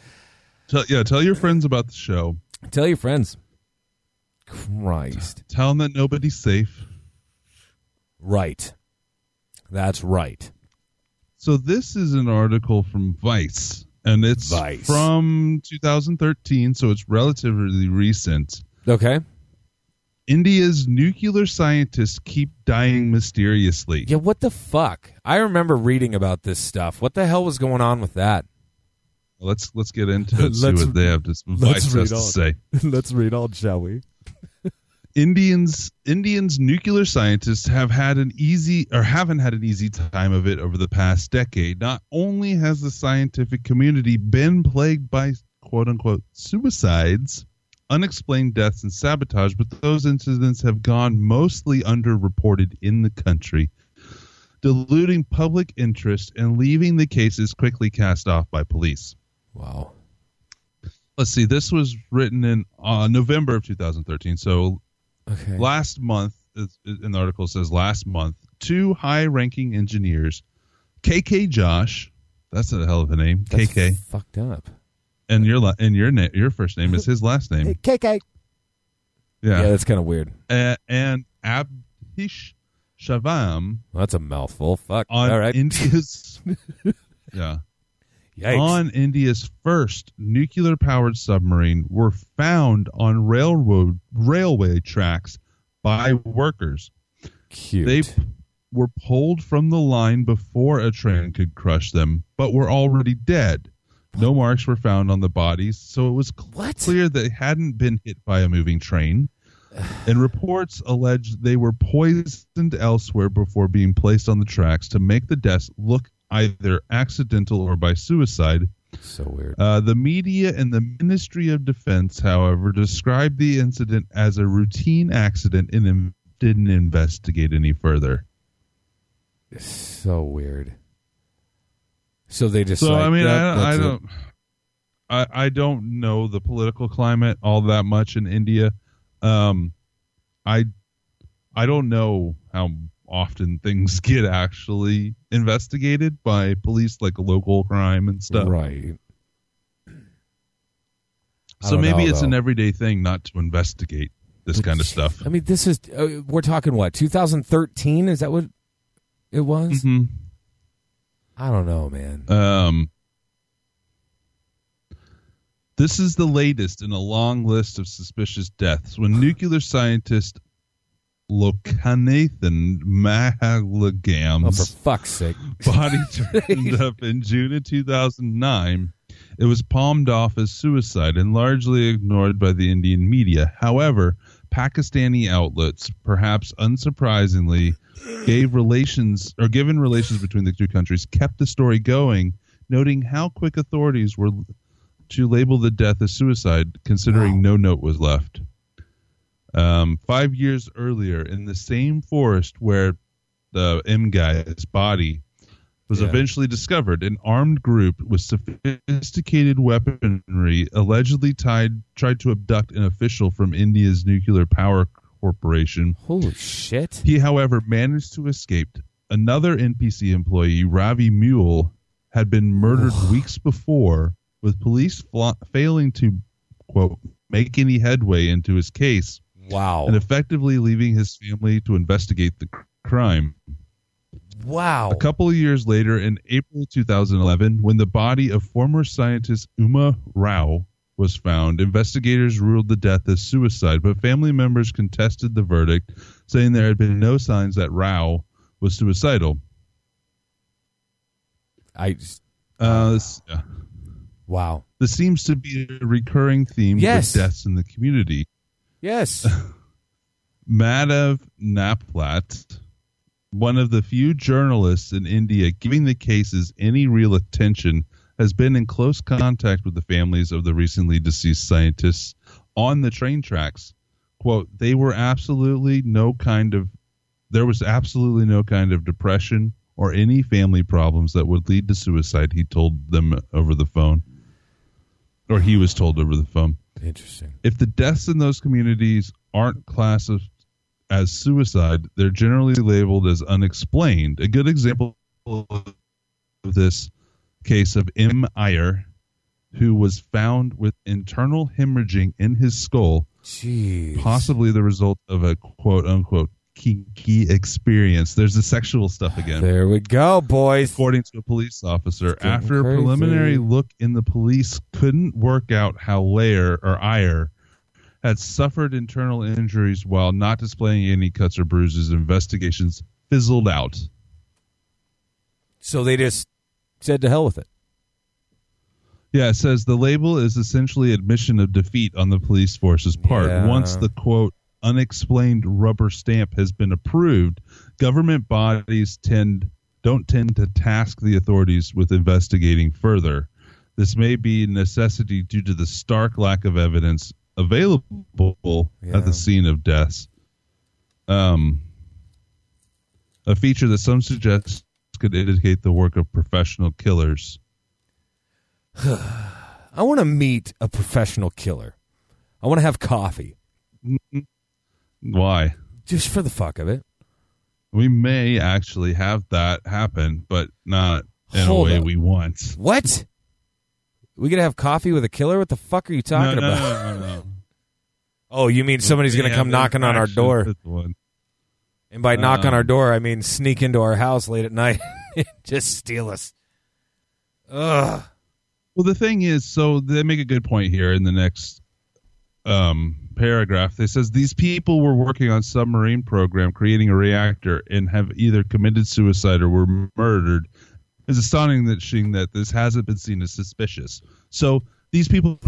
B: Tell, yeah, tell your friends about the show.
A: Tell your friends. Christ.
B: Tell them that nobody's safe.
A: Right. That's right.
B: So this is an article from Vice, and it's
A: Vice.
B: from 2013, so it's relatively recent.
A: Okay.
B: India's nuclear scientists keep dying mysteriously.
A: Yeah, what the fuck? I remember reading about this stuff. What the hell was going on with that?
B: Let's let's get into it. see
A: Let's-
B: what they have to Vice has to say.
A: Let's read on, shall we?
B: Indians Indians nuclear scientists have had an easy or haven't had an easy time of it over the past decade. Not only has the scientific community been plagued by quote unquote suicides, unexplained deaths and sabotage, but those incidents have gone mostly underreported in the country, diluting public interest and leaving the cases quickly cast off by police.
A: Wow.
B: Let's see. This was written in uh, November of 2013. So
A: Okay.
B: last month, in the article it says last month, two high-ranking engineers, KK Josh, that's a hell of a name,
A: That's
B: KK,
A: fucked up.
B: and your la- and your na- your first name is his last name,
A: KK.
B: yeah,
A: Yeah, that's kind of weird.
B: A- and Abhish Shivam
A: Well, that's a mouthful. Fuck. All right.
B: India's yeah
A: Yikes.
B: on India's first nuclear-powered submarine were found on railroad railway tracks by workers.
A: Cute.
B: They p- were pulled from the line before a train could crush them, but were already dead. No marks were found on the bodies, so it was cl-
A: What?
B: clear they hadn't been hit by a moving train. And reports allege they were poisoned elsewhere before being placed on the tracks to make the deaths look either accidental or by suicide.
A: so weird.
B: Uh, the media and the Ministry of Defense, however, described the incident as a routine accident and in- didn't investigate any further.
A: so weird. So they just.
B: So
A: like,
B: I mean,
A: that-
B: I, I don't, I, I don't know the political climate all that much in India. Um, I, I don't know how often things get actually investigated by police, like local crime and stuff.
A: Right.
B: So maybe
A: know,
B: it's an everyday thing not to investigate this kind of stuff.
A: I mean, this is. Uh, we're talking what? 2013? Is that what it was?
B: hmm
A: I don't know, man.
B: Um, this is the latest in a long list of suspicious deaths. When nuclear scientist Lokanathan
A: Oh, for fuck's sake.
B: body turned up in June of 2009, it was palmed off as suicide and largely ignored by the Indian media. However, Pakistani outlets, perhaps unsurprisingly, gave relations or given relations between the two countries kept the story going, noting how quick authorities were to label the death as suicide, considering no note was left. Um, five years earlier, in the same forest where the M guy's body was
A: Yeah.
B: eventually discovered, an armed group with sophisticated weaponry allegedly tied tried to abduct an official from India's nuclear power corporation.
A: Holy shit.
B: He, however, managed to escape. Another NPC employee, Ravi Mule, had been murdered weeks before, with police fla- failing to, quote, make any headway into his case
A: Wow.
B: and effectively leaving his family to investigate the crime.
A: wow.
B: A couple of years later, in April 2011, when the body of former scientist Uma Rao was found. Investigators ruled the death as suicide, but family members contested the verdict, saying there had been no signs that Rao was suicidal.
A: I
B: Uh, this, yeah.
A: wow.
B: this seems to be a recurring theme
A: Yes.
B: with deaths in the community.
A: Yes.
B: Madhav Naplat, one of the few journalists in India giving the cases any real attention, has been in close contact with the families of the recently deceased scientists on the train tracks. Quote, they were absolutely no kind of, there was absolutely no kind of depression or any family problems that would lead to suicide, he told them over the phone. Or he was told over the phone
A: Interesting.
B: if the deaths in those communities aren't classed as suicide, they're generally labeled as unexplained. A good example of this case of M. Iyer, who was found with internal hemorrhaging in his skull,
A: Jeez.
B: possibly the result of a quote unquote kinky experience. There's the sexual stuff again.
A: There we go, boys.
B: According to a police officer, after a preliminary look in, the police couldn't work out how Lair or Iyer had suffered internal injuries while not displaying any cuts or bruises. Investigations fizzled out.
A: So they just said to hell with it.
B: Yeah, it says the label is essentially admission of defeat on the police force's part.
A: Yeah.
B: Once the quote unexplained rubber stamp has been approved, government bodies tend don't tend to task the authorities with investigating further. This may be a necessity due to the stark lack of evidence available
A: Yeah.
B: at the scene of deaths. Um, a feature that some suggest could indicate the work of professional killers.
A: I want to meet a professional killer. I want to have coffee
B: Why?
A: just for the fuck of it.
B: We may actually have that happen, but not in
A: Hold
B: a way
A: up.
B: we want.
A: What? We gonna have coffee with a killer? What the fuck are you talking
B: no, no,
A: about?
B: No.
A: Oh, you mean somebody's gonna come knocking on our door? And by knock on
B: Um,
A: our door, I mean sneak into our house late at night, and just steal us. Ugh.
B: Well, the thing is, so they make a good point here in the next um, paragraph. They says these people were working on submarine program, creating a reactor, and have either committed suicide or were murdered. It's astonishing that this hasn't been seen as suspicious. So these people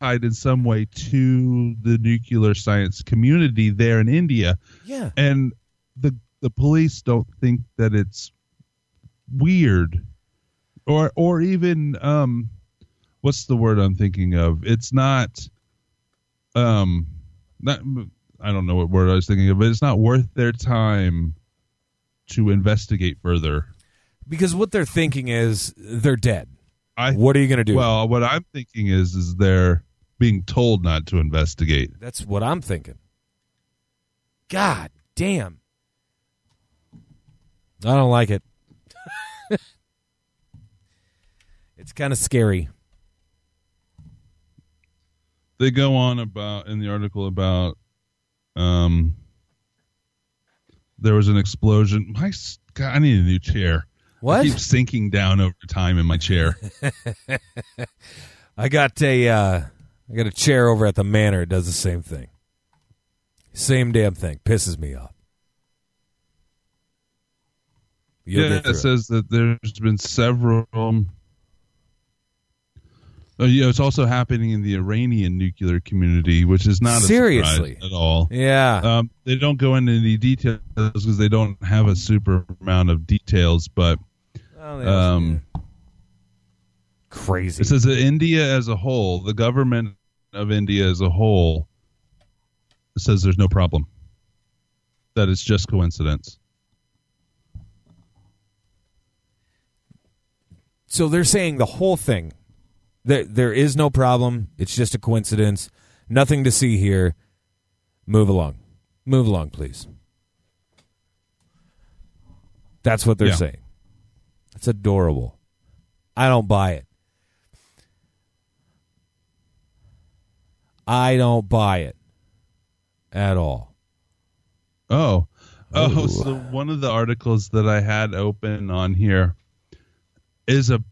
B: tied in some way to the nuclear science community there in India,
A: Yeah.
B: and the the police don't think that it's weird or or even um what's the word i'm thinking of it's not um not i don't know what word i was thinking of but it's not worth their time to investigate further
A: Because what they're thinking is they're dead.
B: i
A: What are you gonna do?
B: well what i'm thinking is is they're being told not to investigate
A: That's what I'm thinking. God damn. I don't like it. it's kind of scary.
B: They go on about in the article about um there was an explosion my God, i need a new chair
A: What?
B: I keep sinking down over time in my chair
A: I got a uh, I got a chair over at the manor. It does the same thing. Same damn thing. Pisses me off. You'll
B: yeah it says that there's been several um, oh, yeah, it's also happening in the Iranian nuclear community, which is not a surprise
A: Seriously?
B: at all.
A: Yeah.
B: Um, they don't go into any details because they don't have a super amount of details, but
A: Well,
B: um,
A: crazy.
B: It says that India as a whole, the government of India as a whole, says there's no problem. That it's just coincidence.
A: so they're saying the whole thing. There, there is no problem. It's just a coincidence. Nothing to see here. Move along. Move along, please. That's what they're
B: Yeah.
A: saying. That's adorable. I don't buy it. I don't buy it at all.
B: Oh. Oh,
A: Oh.
B: so one of the articles that I had open on here is a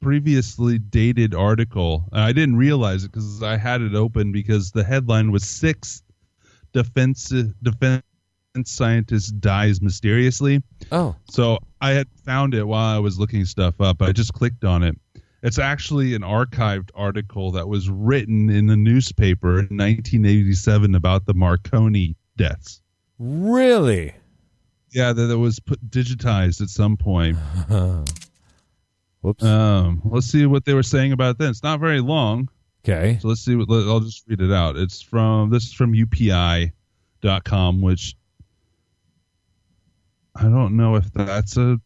B: previously dated article. I didn't realize it because I had it open because the headline was six defense defense scientist dies mysteriously.
A: Oh,
B: So I had found it while I was looking stuff up. I just clicked on it. It's actually an archived article that was written in the newspaper in 1987 about the Marconi deaths.
A: really?
B: Yeah, that, that was put digitized at some point.
A: Whoops.
B: Um, let's see what they were saying about that. It's not very long,
A: okay.
B: so let's see. What, I'll just read it out. It's from this is from UPI.com, which I don't know if that's a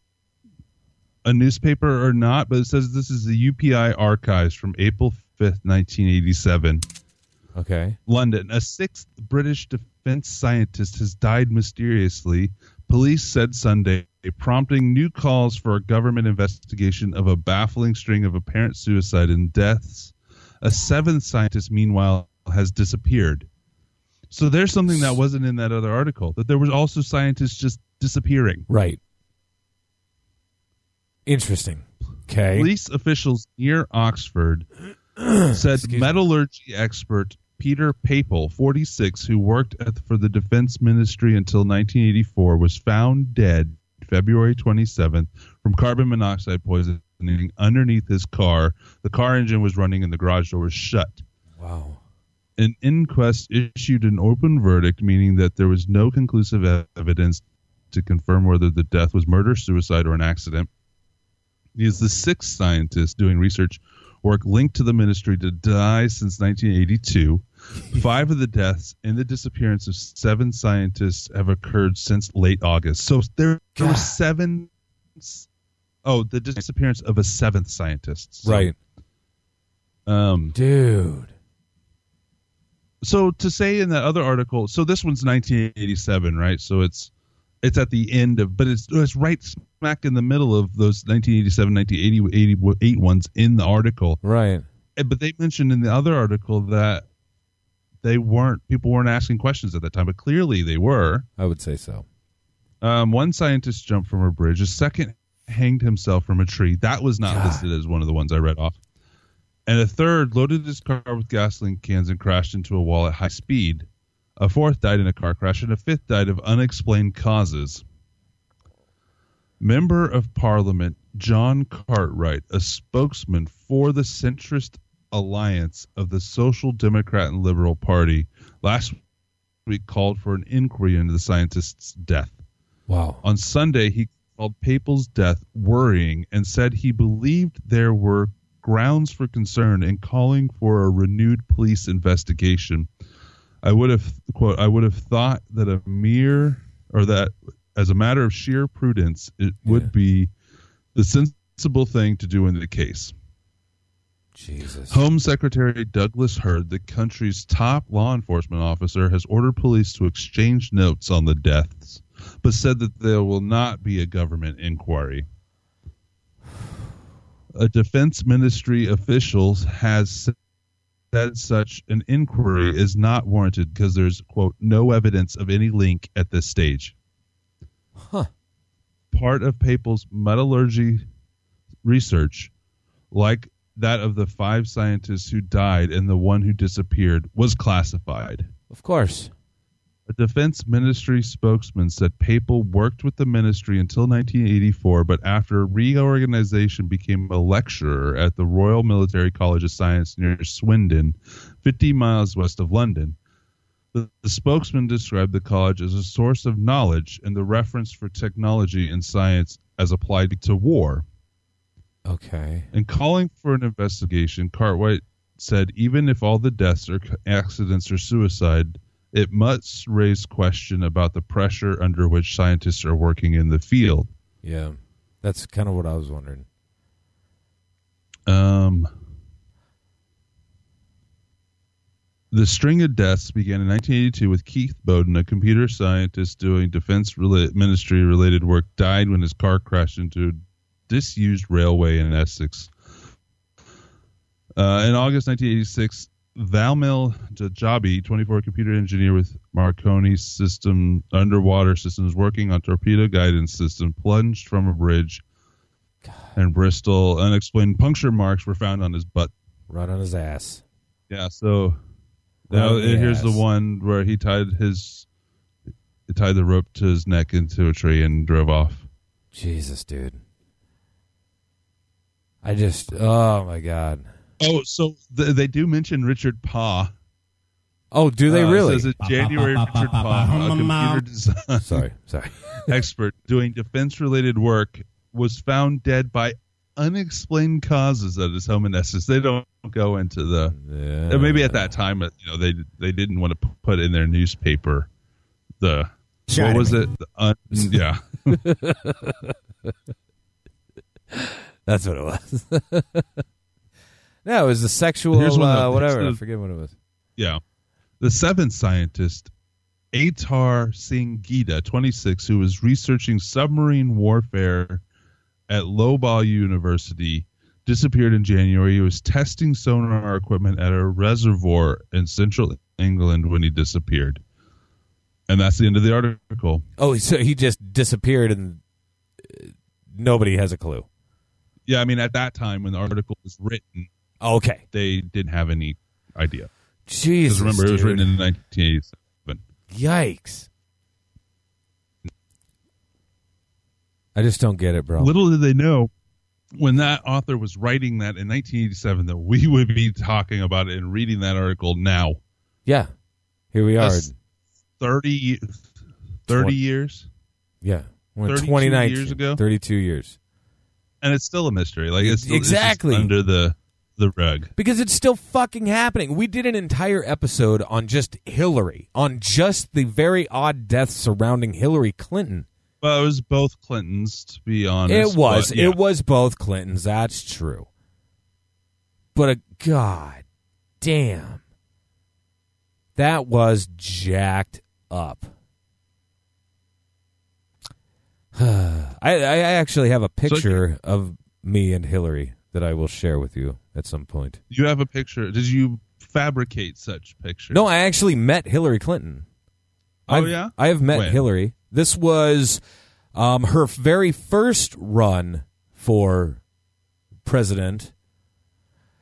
B: a newspaper or not, but it says this is the UPI archives from April 5th, 1987.
A: Okay.
B: London. A sixth British defense scientist has died mysteriously, police said Sunday, prompting new calls for a government investigation of a baffling string of apparent suicide and deaths. A seventh scientist, meanwhile, has disappeared. So there's something that wasn't in that other article that there was also scientists just disappearing.
A: Right. Interesting. Okay.
B: Police officials near Oxford said
A: Excuse me.
B: metallurgy expert Peter Peapell, 46, who worked at, for the Defense Ministry until 1984, was found dead February 27th from carbon monoxide poisoning underneath his car. The car engine was running and the garage door was shut.
A: Wow.
B: An inquest issued an open verdict, meaning that there was no conclusive evidence to confirm whether the death was murder, suicide, or an accident. He is the sixth scientist doing research work linked to the ministry to die since 1982. Five of the deaths and the disappearance of seven scientists have occurred since late August. So there, there were seven. Oh, the disappearance of a seventh scientist. So,
A: Right.
B: Um,
A: Dude.
B: so to say in that other article, so this one's 1987, right? So it's it's at the end of, but it's it's right smack in the middle of those 1987, 1988 ones in the article.
A: Right.
B: Eh, But they mentioned in the other article that they weren't people weren't asking questions at that time, but clearly they were.
A: I would say so.
B: Um, one scientist jumped from a bridge. A second hanged himself from a tree. That was not
A: God.
B: listed as one of the ones I read off. And a third loaded his car with gasoline cans and crashed into a wall at high speed. A fourth died in a car crash, and a fifth died of unexplained causes. Member of Parliament John Cartwright, a spokesman for the centrist alliance of the Social Democrat and Liberal Party, last week called for an inquiry into the scientist's death.
A: Wow.
B: On Sunday, he called Peapell's death worrying and said he believed there were grounds for concern and calling for a renewed police investigation. I would have quote I would have thought that a mere or that as a matter of sheer prudence it
A: Yeah.
B: would be the sensible thing to do in the case.
A: Jesus.
B: Home Secretary Douglas Hurd, the country's top law enforcement officer, has ordered police to exchange notes on the deaths, but said that there will not be a government inquiry. A defense ministry official has said such an inquiry is not warranted because there's, quote, no evidence of any link at this stage.
A: Huh.
B: Part of Peapell's metallurgy research, like that of the five scientists who died and the one who disappeared, was classified.
A: Of course.
B: A defense ministry spokesman said Peapell worked with the ministry until 1984, but after reorganization became a lecturer at the Royal Military College of Science near Swindon, 50 miles west of London. The, the spokesman described the college as a source of knowledge and the reference for technology and science as applied to war.
A: Okay.
B: In calling for an investigation, Cartwright said even if all the deaths are accidents or suicide, it must raise question about the pressure under which scientists are working in the field.
A: Yeah. That's kind of what I was wondering.
B: Um, the string of deaths began in 1982 with Keith Bowden, a computer scientist doing defense rela- ministry related work, died when his car crashed into a disused railway in Essex. Uh, in August 1986, Valmil Dajibhai, 24 computer engineer with Marconi System Underwater Systems working on torpedo guidance system, plunged from a bridge and Bristol. Unexplained puncture marks were found on his butt.
A: Right on his ass.
B: Yeah, so
A: Right
B: now here's the one where he tied his he tied the rope to his neck into a tree and drove off.
A: Jesus, dude. I just, oh my god.
B: Oh, so th- they do mention Richard Pugh.
A: Oh, do they
B: Uh,
A: really?
B: says that January Richard Pugh, a computer design
A: sorry, sorry.
B: expert doing defense-related work, was found dead by unexplained causes at his home in Essex. They don't go into the.
A: Yeah.
B: uh, maybe at that time, uh, you know, they they didn't want to put in their newspaper the what was it? The un, yeah,
A: That's what it was. no, it was the sexual,
B: Here's one
A: uh, whatever. I
B: the-
A: forget what it was.
B: yeah. The seventh scientist, Atar Singh Gida, 26, who was researching submarine warfare at Loughborough University, disappeared in January. He was testing sonar equipment at a reservoir in central England when he disappeared. And that's the end of the article.
A: Oh, so he just disappeared and uh, nobody has a clue.
B: Yeah, I mean, at that time when the article was written,
A: Okay.
B: they didn't have any idea.
A: Jesus.
B: Remember, it was written in 1987.
A: Yikes. I just don't get it, bro.
B: Little did they know when that author was writing that in 1987 that we would be talking about it and reading that article now.
A: yeah. Here we are.
B: That's 30, 30
A: Twen-
B: years,
A: yeah. We're in
B: 32
A: 2019.
B: years ago?
A: 32 years.
B: And it's still a mystery. Like it's still, it's
A: Exactly.
B: under the the rug.
A: Because it's still fucking happening. We did an entire episode on just Hillary, on just the very odd deaths surrounding Hillary Clinton.
B: Well, it was both Clintons, to be honest.
A: It was.
B: but, yeah.
A: It was both Clintons. That's true. But a god damn. That was jacked up. I, I actually have a picture of me and Hillary that I will share with you at some point.
B: You have a picture. Did you fabricate such pictures?
A: No, I actually met Hillary Clinton.
B: Oh,
A: I've-
B: yeah?
A: I have met
B: When?
A: Hillary. This was um, her very first run for president.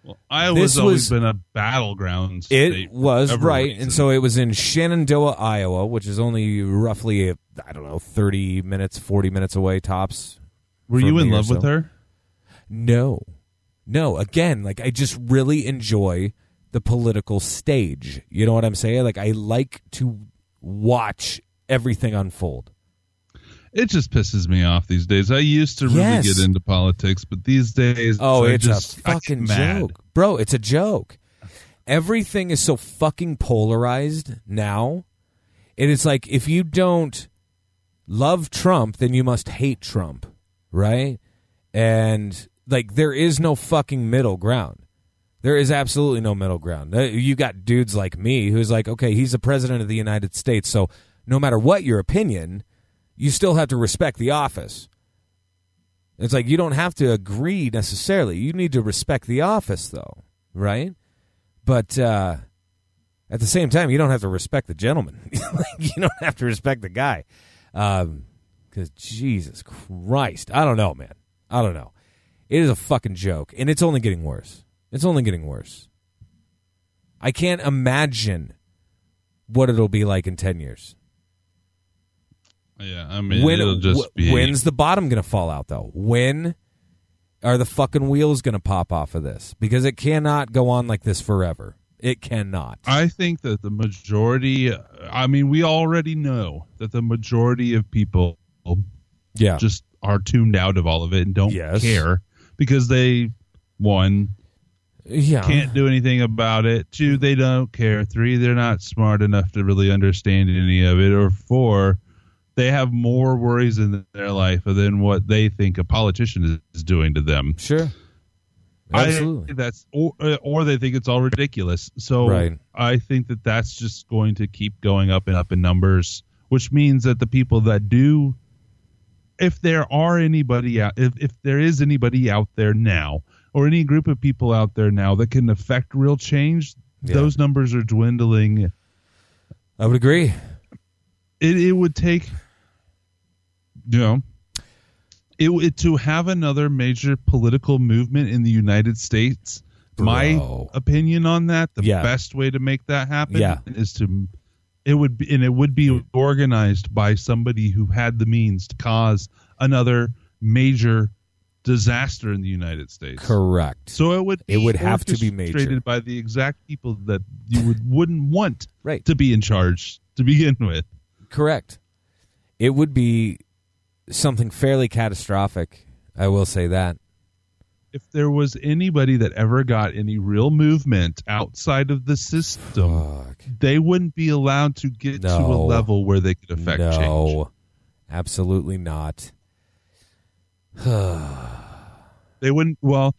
B: Well, Iowa's
A: This
B: always
A: was-
B: been a battleground. state
A: It was right, and so it was in Shenandoah, Iowa, which is only roughly I don't know thirty minutes, forty minutes away tops.
B: were you in love with her?
A: No, no. Again, like I just really enjoy the political stage. You know what I'm saying? Like I like to watch everything unfold.
B: It just pisses me off these days. I used to really
A: Yes.
B: get into politics, but these days,
A: Oh, it's
B: just,
A: a fucking joke, bro. It's a joke. Everything is so fucking polarized now. It's like if you don't love Trump, then you must hate Trump, right? And like there is no fucking middle ground. There is absolutely no middle ground. Uh, You got dudes like me who's like, okay, he's the president of the United States, so no matter what your opinion, you still have to respect the office. It's like you don't have to agree necessarily. You need to respect the office, though, right? But uh, at the same time, you don't have to respect the gentleman. You don't have to respect the guy. Because Jesus Christ, I don't know, man. I don't know. It is a fucking joke, and it's only getting worse. It's only getting worse. I can't imagine what it'll be like in ten years.
B: Yeah, I mean,
A: when
B: it'll just be.
A: when's the bottom going to fall out though? When are the fucking wheels going to pop off of this? Because it cannot go on like this forever. It cannot.
B: I think that the majority. I mean, we already know that the majority of people
A: Yeah.
B: just are tuned out of all of it and don't
A: Yes.
B: care because they one
A: yeah.
B: can't do anything about it. Two, they don't care. Three, they're not smart enough to really understand any of it. Or four, they have more worries in their life than what they think a politician is, doing to them.
A: Sure. Absolutely.
B: that's or or they think it's all ridiculous. So
A: Right.
B: I think that that's just going to keep going up and up in numbers, which means that the people that do, if there are anybody out, if if there is anybody out there now, or any group of people out there now that can affect real change,
A: Yeah.
B: those numbers are dwindling.
A: I would agree.
B: It it would take, you know. it, it to have another major political movement in the United States. My opinion on that, the
A: Yeah.
B: best way to make that happen
A: Yeah.
B: is to it would be and it would be organized by somebody who had the means to cause another major disaster in the United States.
A: Correct.
B: So it would
A: It would have to be major.
B: by the exact people that you would wouldn't want
A: Right.
B: to be in charge to begin with.
A: Correct. It would be something fairly catastrophic. I will say that.
B: If there was anybody that ever got any real movement outside of the system,
A: Fuck.
B: they wouldn't be allowed to get to a level where they could affect change.
A: no, absolutely not.
B: They wouldn't. Well,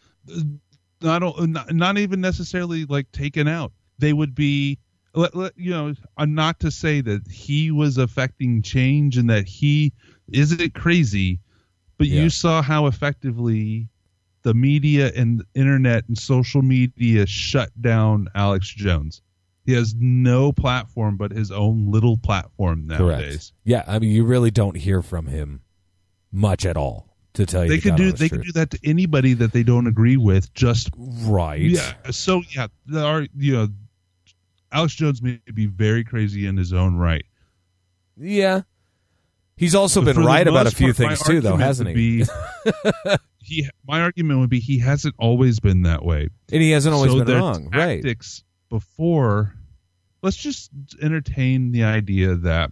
B: not not, not even necessarily like taken out. They would be. You know, uh, not to say that he was affecting change and that he isn't crazy, but
A: Yeah.
B: you saw how effectively the media and internet and social media shut down Alex Jones. He has no platform but his own little platform nowadays.
A: Correct. Yeah, I mean, you really don't hear from him much at all. To tell you,
B: They
A: the
B: could do they
A: truth.
B: could do that to anybody that they don't agree with just
A: right.
B: Yeah. So yeah, there are you know, Alex Jones may be very crazy in his own right.
A: Yeah. He's also
B: But
A: been right about a few
B: part,
A: things too, though, hasn't he?
B: be- he my argument would be he hasn't always been that way.
A: and he hasn't always
B: so
A: been wrong, right?
B: tactics before. Let's just entertain the idea that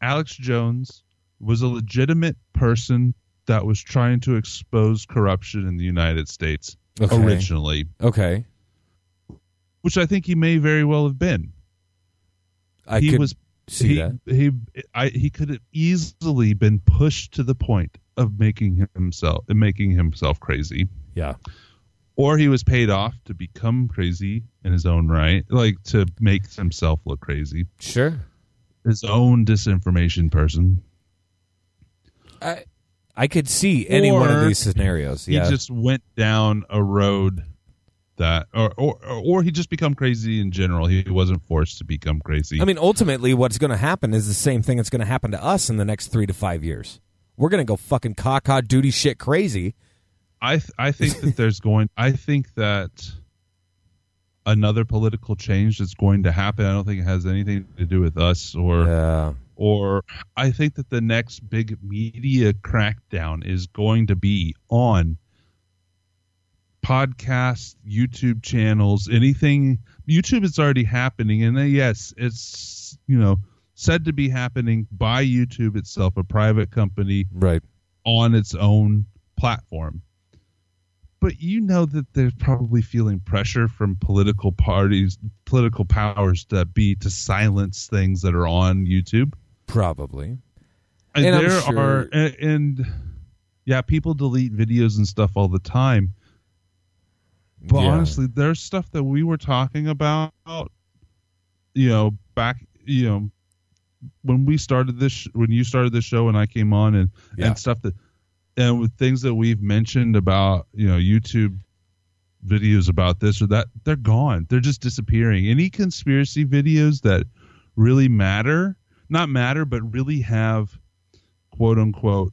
B: Alex Jones was a legitimate person that was trying to expose corruption in the United States
A: Okay.
B: originally,
A: Okay,
B: which I think he may very well have been.
A: I
B: he
A: could
B: was
A: see
B: he,
A: that.
B: He I, he could have easily been pushed to the point of making himself making himself crazy,
A: Yeah,
B: or he was paid off to become crazy in his own right, like to make himself look crazy.
A: sure.
B: His own disinformation person.
A: I I could see any one of these scenarios. Yeah,
B: He just went down a road that, or or or he just become crazy in general. He wasn't forced to become crazy.
A: I mean, ultimately, what's going to happen is the same thing that's going to happen to us in the next three to five years. We're going to go fucking caca duty shit crazy.
B: I th- I think that there's going. I think that another political change that's going to happen. I don't think it has anything to do with us or
A: Yeah,
B: or I think that the next big media crackdown is going to be on podcasts, YouTube channels, anything. YouTube is already happening, and uh, yes, it's you know said to be happening by YouTube itself, a private company
A: right.
B: on its own platform. But you know that they're probably feeling pressure from political parties, political powers that be to silence things that are on YouTube.
A: Probably.
B: And,
A: And
B: there
A: sure-
B: are, and, and yeah, people delete videos and stuff all the time. But
A: Yeah.
B: honestly, there's stuff that we were talking about, you know, back, you know, when we started this, sh- when you started this show and I came on and,
A: Yeah.
B: and stuff that, and with things that we've mentioned about, you know, YouTube videos about this or that, they're gone. They're just disappearing. Any conspiracy videos that really matter, not matter, but really have quote unquote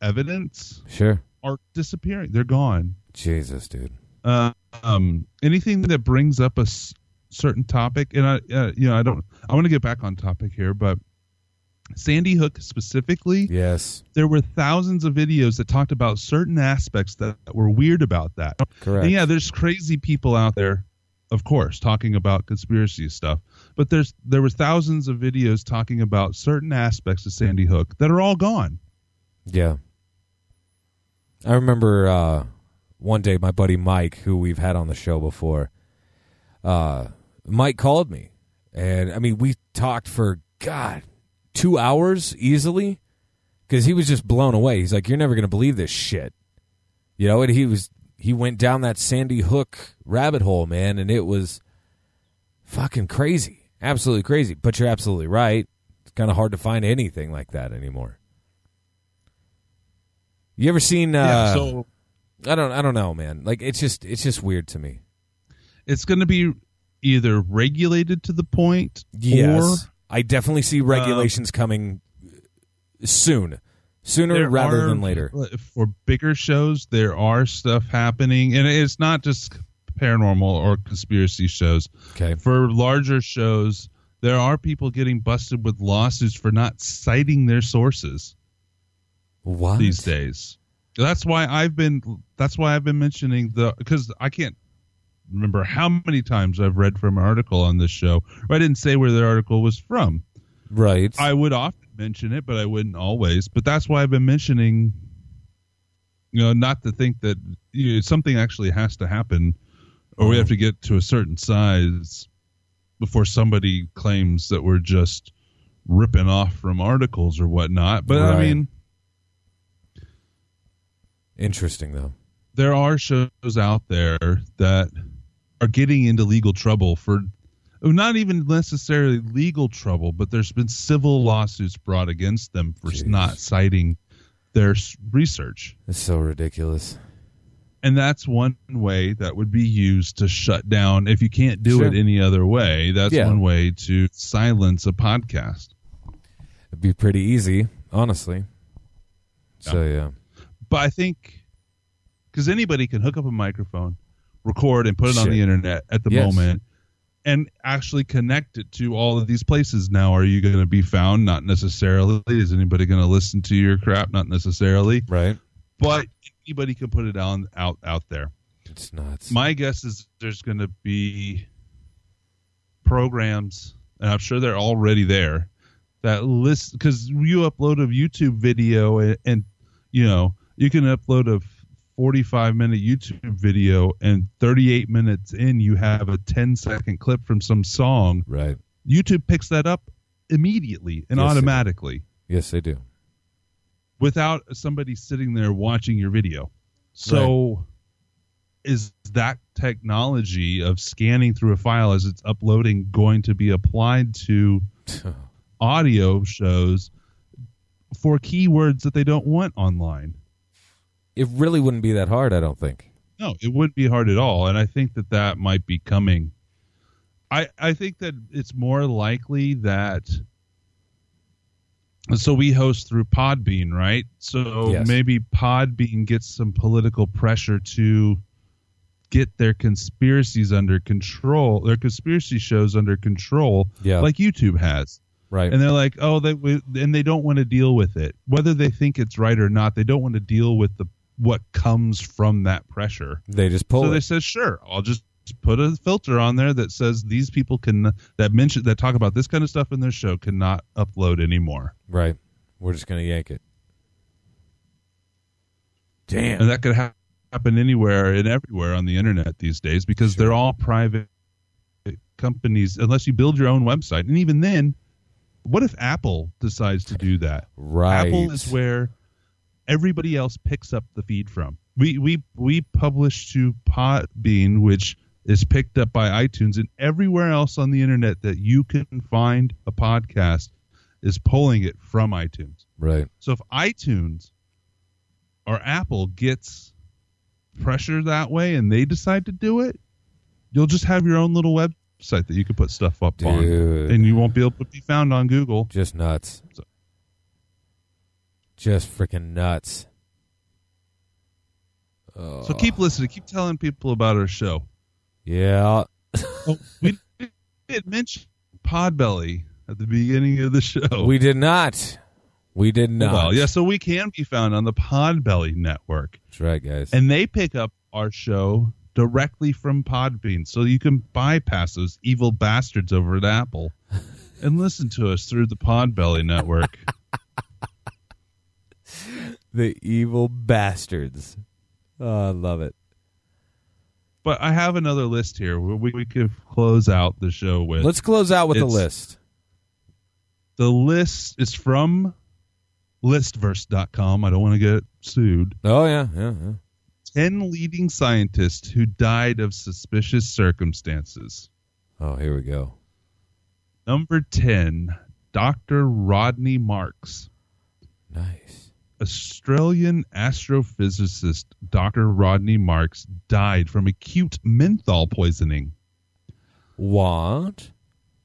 B: evidence
A: Sure.
B: are disappearing. They're gone.
A: Jesus, dude.
B: Uh, um, anything that brings up a s- certain topic, and I, uh, you know, I don't, I want to get back on topic here, but Sandy Hook specifically,
A: Yes.
B: there were thousands of videos that talked about certain aspects that, that were weird about that.
A: Correct.
B: And yeah, there's crazy people out there, of course, talking about conspiracy stuff. But there's there was thousands of videos talking about certain aspects of Sandy Hook that are all gone.
A: Yeah. I remember uh, one day my buddy Mike, who we've had on the show before, uh, Mike called me. And I mean, we talked for, God, two hours easily because he was just blown away. He's like, You're never going to believe this shit. You know, and he was, he went down that Sandy Hook rabbit hole, man, and it was fucking crazy. Absolutely crazy. But you're absolutely right. It's kind of hard to find anything like that anymore. You ever seen? Uh,
B: yeah, so
A: I don't. I don't know, man. Like it's just. It's just weird to me.
B: it's going to be either regulated to the point
A: Yes,
B: or
A: I definitely see uh, regulations coming soon. sooner rather
B: are-
A: than later.
B: For bigger shows, there are stuff happening, and it's not just paranormal or conspiracy shows.
A: Okay.
B: For larger shows, there are people getting busted with lawsuits for not citing their sources
A: What?
B: these days. That's why I've been. That's why I've been mentioning the because I can't remember how many times I've read from an article on this show. I didn't say where the article was from.
A: Right.
B: I would often mention it, but I wouldn't always. But that's why I've been mentioning, you know, not to think that you know, something actually has to happen, or we have to get to a certain size before somebody claims that we're just ripping off from articles or whatnot. But I mean,
A: Interesting though.
B: there are shows out there that are getting into legal trouble for not even necessarily legal trouble, but there's been civil lawsuits brought against them for
A: Jeez.
B: not citing their research.
A: It's so ridiculous.
B: And that's one way that would be used to shut down. If you can't do
A: Sure.
B: it any other way, that's
A: Yeah.
B: one way to silence a podcast.
A: It'd be pretty easy, honestly. So yeah.
B: But I think because anybody can hook up a microphone, record, and put it on the internet at the
A: Yes.
B: moment, and actually connect it to all of these places. Now, are you going to be found? Not necessarily. Is anybody going to listen to your crap? Not necessarily.
A: Right.
B: But anybody can put it on out out there.
A: It's nuts.
B: My guess is there's going to be programs, and I'm sure they're already there that list because you upload a YouTube video and, and you know you can upload a 45 minute YouTube video and 38 minutes in you have a 10 second clip from some song.
A: right.
B: YouTube picks that up immediately and
A: Yes,
B: automatically
A: Yes, they do.
B: without somebody sitting there watching your video. So is that technology of scanning through a file as it's uploading going to be applied to audio shows for keywords that they don't want online?
A: It really wouldn't be that hard, I don't think.
B: No, it wouldn't be hard at all, and I think that that might be coming. I I think that it's more likely that. So we host through Podbean, right? So
A: Yes.
B: maybe Podbean gets some political pressure to get their conspiracies under control, their conspiracy shows under control,
A: Yeah.
B: like YouTube has
A: Right.
B: and they're like, oh, they and they don't want to deal with it, whether they think it's right or not. They don't want to deal with the what comes from that pressure.
A: they just pull
B: so they
A: it.
B: said, sure, I'll just put a filter on there that says these people can that mention that talk about this kind of stuff in their show cannot upload anymore,
A: Right. We're just gonna yank it. Damn.
B: and that could ha- happen anywhere and everywhere on the internet these days because
A: Sure.
B: they're all private companies. Unless you build your own website, and even then, what if Apple decides to do that?
A: right.
B: Apple is where everybody else picks up the feed from. We we we publish to Podbean, which is picked up by iTunes, and everywhere else on the internet that you can find a podcast is pulling it from iTunes.
A: right.
B: So if iTunes or Apple gets pressure that way and they decide to do it, you'll just have your own little website that you can put stuff up on, and you won't be able to be found on Google.
A: Just nuts.
B: So-
A: Just freaking nuts. Oh,
B: So keep listening, keep telling people about our show.
A: Yeah.
B: Oh, we did mention Podbelly at the beginning of the show.
A: We did not. We did not.
B: well, yeah, so we can be found on the Podbelly network,
A: That's right, guys.
B: and they pick up our show directly from Podbean, so you can bypass those evil bastards over at Apple and listen to us through the Podbelly network.
A: the evil bastards. Oh, I love it.
B: but I have another list here where we, we could close out the show with.
A: Let's close out with a list.
B: the list is from listverse.com. I don't want to get sued.
A: Oh yeah, yeah, yeah.
B: 10 leading scientists who died of suspicious circumstances.
A: Oh, here we go.
B: Number 10, Dr. Rodney Marks.
A: Nice.
B: Australian astrophysicist Dr. Rodney Marks died from acute menthol poisoning.
A: What?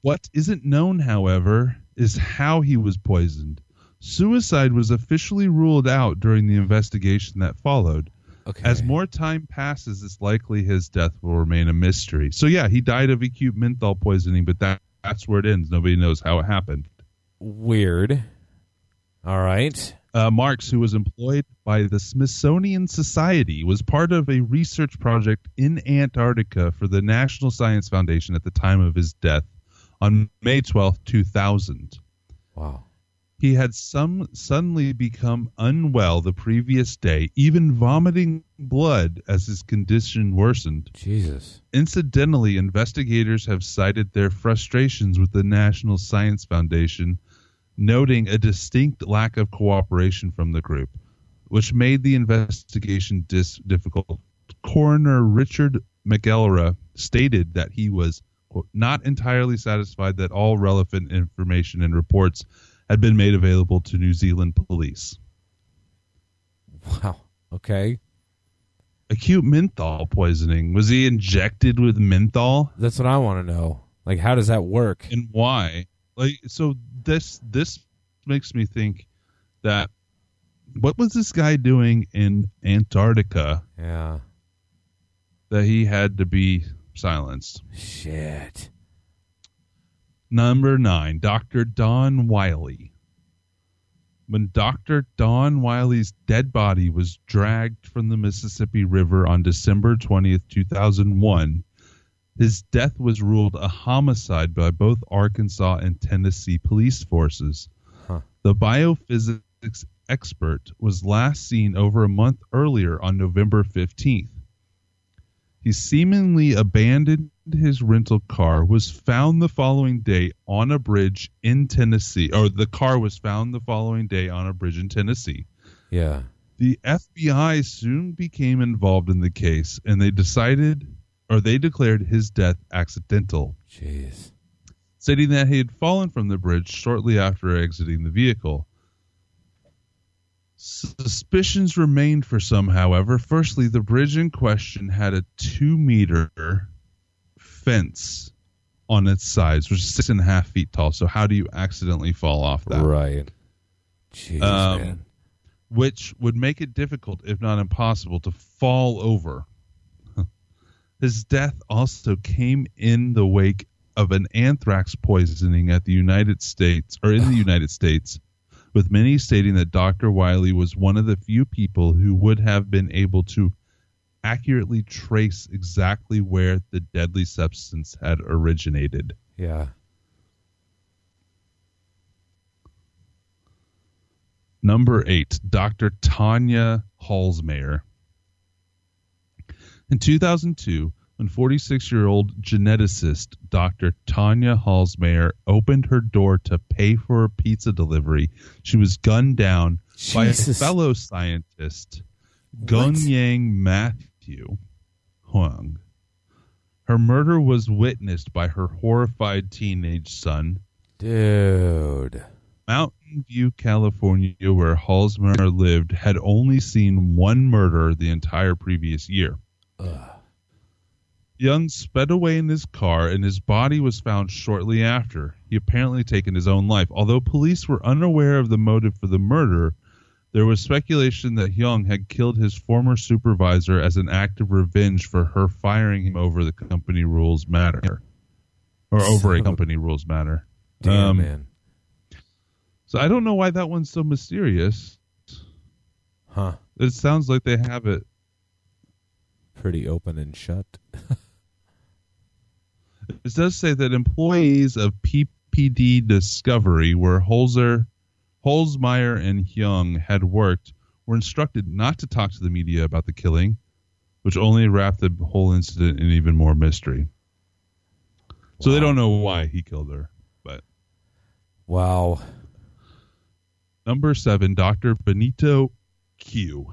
B: What isn't known, however, is how he was poisoned. Suicide was officially ruled out during the investigation that followed.
A: Okay.
B: As more time passes, it's likely his death will remain a mystery. So yeah, he died of acute menthol poisoning, but that, that's where it ends. Nobody knows how it happened.
A: Weird. All right.
B: Uh, Marks, who was employed by the Smithsonian Society, was part of a research project in Antarctica for the National Science Foundation at the time of his death on May 12, 2000.
A: Wow.
B: He had some suddenly become unwell the previous day, even vomiting blood as his condition worsened.
A: Jesus.
B: Incidentally, investigators have cited their frustrations with the National Science Foundation, noting a distinct lack of cooperation from the group, which made the investigation dis- difficult. Coroner Richard McElrea stated that he was quote, not entirely satisfied that all relevant information and reports had been made available to New Zealand police.
A: Wow. Okay.
B: Acute menthol poisoning. Was he injected with menthol?
A: That's what I want to know. Like, how does that work?
B: And why? Like, so this this makes me think that what was this guy doing in Antarctica
A: Yeah.
B: that he had to be silenced?
A: Shit.
B: Number nine, Dr. Don Wiley. When Dr. Don Wiley's dead body was dragged from the Mississippi River on December 20th, 2001, his death was ruled a homicide by both Arkansas and Tennessee police forces.
A: Huh.
B: The biophysics expert was last seen over a month earlier on November 15th. He seemingly abandoned his rental car, was found the following day on a bridge in Tennessee, or the car was found the following day on a bridge in Tennessee.
A: Yeah.
B: The FBI soon became involved in the case and they decided, or they declared his death accidental,
A: Jeez.
B: stating that he had fallen from the bridge shortly after exiting the vehicle. Suspicions remained for some, however. Firstly, the bridge in question had a two meter fence on its sides, which is six and a half feet tall. So, how do you accidentally fall off that?
A: Right. Jeez,
B: Um,
A: man.
B: which would make it difficult, if not impossible, to fall over. His death also came in the wake of an anthrax poisoning at the United States or in the United States, with many stating that Dr. Wiley was one of the few people who would have been able to accurately trace exactly where the deadly substance had originated.
A: Yeah.
B: Number eight, Dr. Tanya Holzmayer. In 2002, when 46 year old geneticist Dr. Tanya Holzmayer opened her door to pay for a pizza delivery, she was gunned down by a fellow scientist, Gunyang Matthew Huang. Her murder was witnessed by her horrified teenage son,
A: Dude.
B: Mountain View, California, where Halsmer lived, had only seen one murder the entire previous year. Young sped away in his car, and his body was found shortly after. He apparently taken his own life. Although police were unaware of the motive for the murder, there was speculation that Young had killed his former supervisor as an act of revenge for her firing him over the company rules matter, or over a company rules matter.
A: Damn,
B: Um,
A: man.
B: So I don't know why that one's so mysterious.
A: Huh.
B: It sounds like they have it.
A: Pretty open and shut.
B: It does say that employees of PPD Discovery, where Holzer, Holzmayer and Young had worked, were instructed not to talk to the media about the killing, which only wrapped the whole incident in even more mystery. So they don't know why he killed her. But
A: Wow.
B: Number seven, Dr. Benito Que.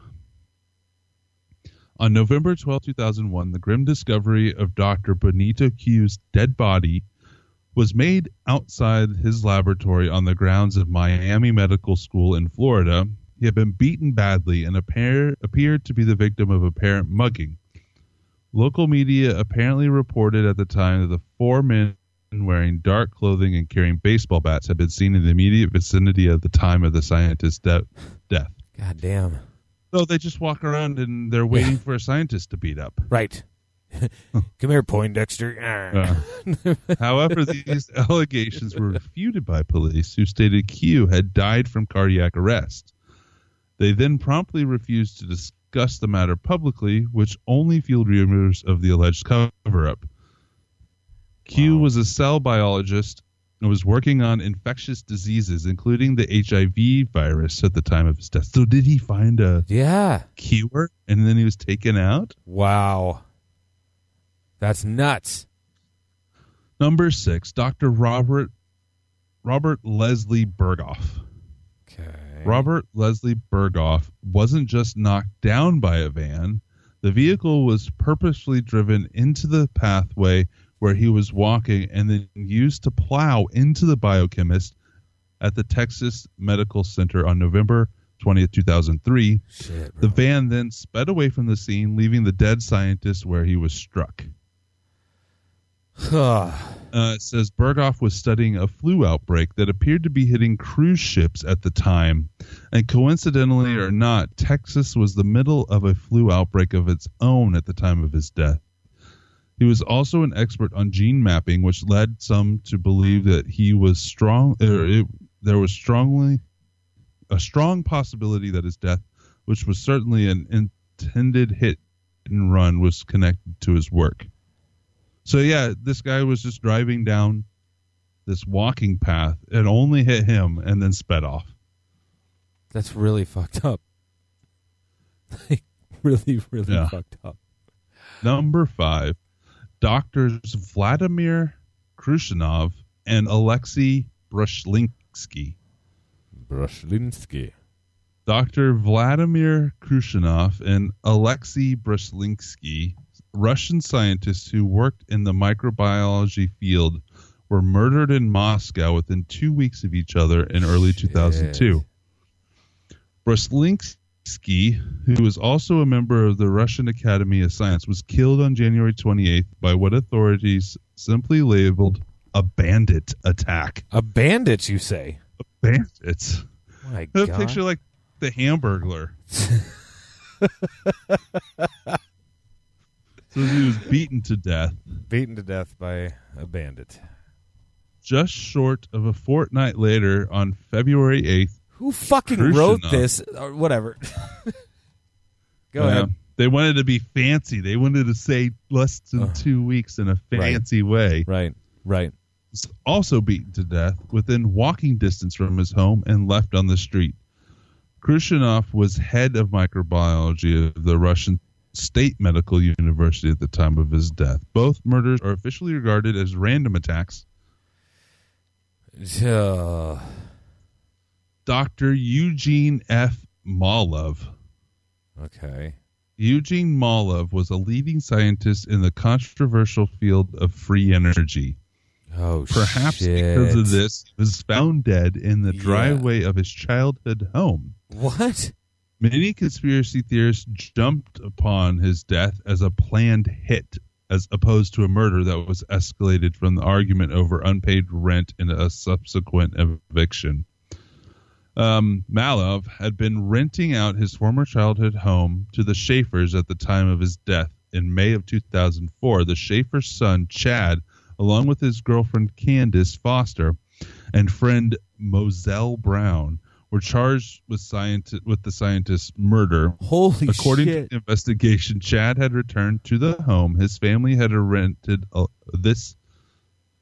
B: On November 12, 2001, the grim discovery of Dr. Benito Que's dead body was made outside his laboratory on the grounds of Miami Medical School in Florida. He had been beaten badly and appear, appeared to be the victim of apparent mugging. Local media apparently reported at the time that the four men wearing dark clothing and carrying baseball bats had been seen in the immediate vicinity at the time of the scientist's de- death.
A: God damn.
B: So they just walk around and they're waiting for a scientist to beat up.
A: Right. Come here, Poindexter.
B: Uh, however, these allegations were refuted by police, who stated Que had died from cardiac arrest. They then promptly refused to discuss the matter publicly, which only fueled rumors of the alleged cover up. Que was a cell biologist and was working on infectious diseases, including the HIV virus at the time of his death. So, did he find a
A: yeah.
B: cure and then he was taken out?
A: Wow. That's nuts.
B: Number six, Dr. Robert Robert Leslie Burghoff.
A: Okay.
B: Robert Leslie Burghoff wasn't just knocked down by a van. The vehicle was purposely driven into the pathway where he was walking and then used to plow into the biochemist at the Texas Medical Center on November 20th, 2003.
A: Shit,
B: The van then sped away from the scene, leaving the dead scientist where he was struck. uh, it says Burghoff was studying a flu outbreak that appeared to be hitting cruise ships at the time. And coincidentally or not, Texas was the middle of a flu outbreak of its own at the time of his death. He was also an expert on gene mapping, which led some to believe that he was strong. Er, it, there was strongly a strong possibility that his death, which was certainly an intended hit and run, was connected to his work. So yeah, this guy was just driving down this walking path and only hit him and then sped off.
A: That's really fucked up. Like, really, really
B: Yeah.
A: fucked up.
B: Number five, doctors Vladimir Khrushchev and Alexei Brushlinsky.
A: Brushlinsky.
B: Dr. Vladimir Khrushchev and Alexei Brushlinsky, Russian scientists who worked in the microbiology field, were murdered in Moscow within two weeks of each other in early 2002. Brushlinsky, who was also a member of the Russian Academy of Science, was killed on January 28th by what authorities simply labeled a bandit attack.
A: A bandit, you say?
B: A bandits.
A: My
B: A
A: God.
B: picture like the Hamburglar. so he was beaten to death
A: Beaten to death by a bandit.
B: just short of a fortnight later on February 8th.
A: Who fucking wrote this? Or whatever. Go
B: Uh,
A: ahead.
B: They wanted to be fancy. They wanted to say less than two weeks in a
A: Right.
B: fancy way.
A: Right, right.
B: was also beaten to death within walking distance from his home and left on the street. Khrushchev was head of microbiology of the Russian State Medical University at the time of his death. Both murders are officially regarded as random attacks.
A: Uh,
B: Dr. Eugene F. Mallove.
A: okay.
B: Eugene Mallove was a leading scientist in the controversial field of free energy.
A: Oh,
B: Perhaps
A: shit.
B: because of this, he was found dead in the
A: Yeah.
B: driveway of his childhood home.
A: What?
B: Many conspiracy theorists jumped upon his death as a planned hit, as opposed to a murder that was escalated from the argument over unpaid rent and a subsequent eviction. Um, Mallove had been renting out his former childhood home to the Schaefers at the time of his death. In May of 2004, the Schaefer son, Chad, along with his girlfriend Candace Foster and friend Moselle Brown, were charged with scienti- with the scientist's murder.
A: Holy
B: According
A: shit.
B: to the investigation, Chad had returned to the home. His family had rented uh, this.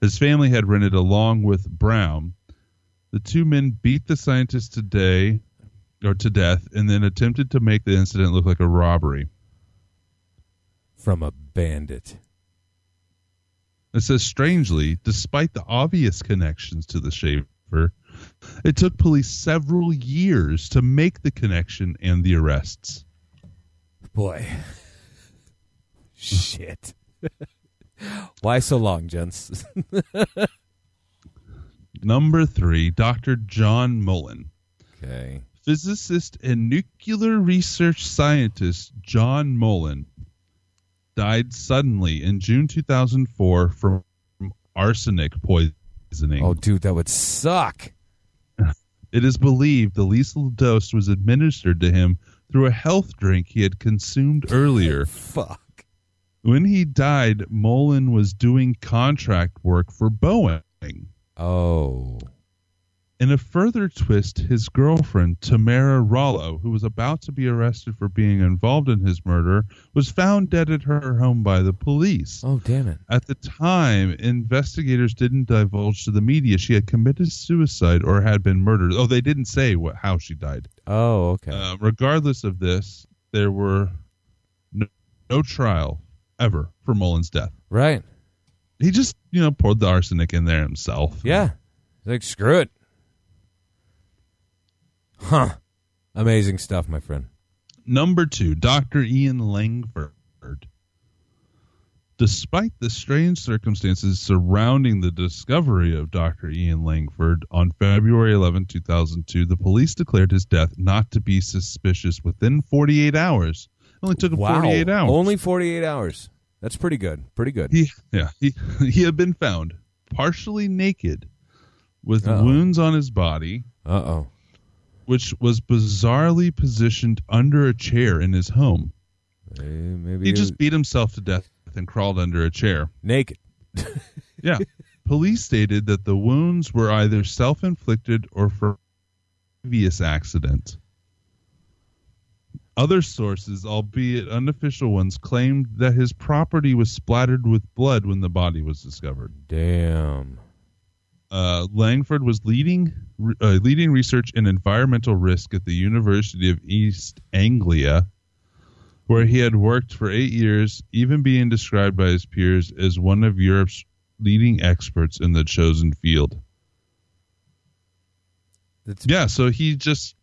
B: His family had rented along with Brown. The two men beat the scientist today, or to death, and then attempted to make the incident look like a robbery.
A: From a bandit.
B: It says, strangely, despite the obvious connections to the Schaefer, it took police several years to make the connection and the arrests.
A: Boy. Shit. Why so long, gents?
B: Number three, Dr. John Mullen.
A: okay.
B: Physicist and nuclear research scientist John Mullen died suddenly in June 2004 from arsenic poisoning.
A: Oh, dude, that would suck.
B: It is believed the lethal dose was administered to him through a health drink he had consumed earlier.
A: Fuck.
B: When he died, Mullen was doing contract work for Boeing.
A: Oh.
B: In a further twist, his girlfriend, Tamara Rollo, who was about to be arrested for being involved in his murder, was found dead at her home by the police.
A: Oh, damn it.
B: At the time, investigators didn't divulge to the media she had committed suicide or had been murdered. Oh, they didn't say what, how she died.
A: Oh, okay.
B: Uh, regardless of this, there were no, no trial ever for Mullen's death.
A: right.
B: He just, you know, poured the arsenic in there himself.
A: Yeah. Like, screw it. Huh. Amazing stuff, my friend.
B: Number two, Dr. Ian Langford. Despite the strange circumstances surrounding the discovery of Dr. Ian Langford on February 11, 2002, the police declared his death not to be suspicious within 48 hours. It only took him
A: Wow.
B: 48 hours.
A: Only 48 hours. That's pretty good. Pretty good.
B: He, yeah, he, he had been found partially naked with
A: Uh-oh.
B: wounds on his body,
A: Uh oh.
B: which was bizarrely positioned under a chair in his home.
A: Maybe
B: He just
A: was
B: beat himself to death and crawled under a chair.
A: naked.
B: Yeah. Police stated that the wounds were either self inflicted or from previous accident. Other sources, albeit unofficial ones, claimed that his property was splattered with blood when the body was discovered.
A: Damn.
B: Uh, Langford was leading uh, leading research in environmental risk at the University of East Anglia, where he had worked for eight years, even being described by his peers as one of Europe's leading experts in the chosen field.
A: That's
B: Yeah, so he just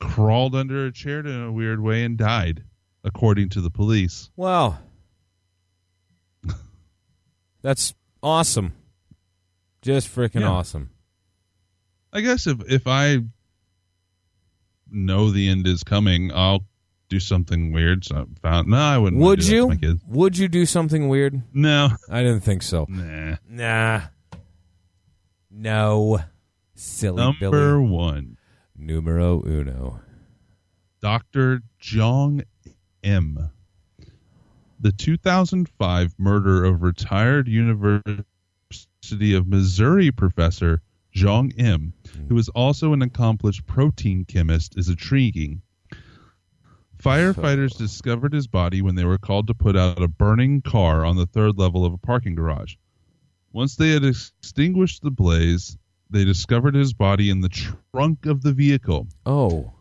B: crawled under a chair in a weird way and died, according to the police.
A: Wow. That's awesome. Just freaking
B: Yeah.
A: awesome.
B: I guess if if I know the end is coming, I'll do something weird. So I found no, I wouldn't.
A: Would
B: do that to
A: you? Would you do something weird?
B: No,
A: I didn't think so.
B: nah.
A: Nah. No. Silly
B: Number
A: Billy.
B: one,
A: Numero uno.
B: Doctor Jeong Im. The 2005 murder of retired University of Missouri professor Jeong Im, who is also an accomplished protein chemist, is intriguing. Firefighters discovered his body when they were called to put out a burning car on the third level of a parking garage. Once they had extinguished the blaze, they discovered his body in the trunk of the vehicle
A: Oh.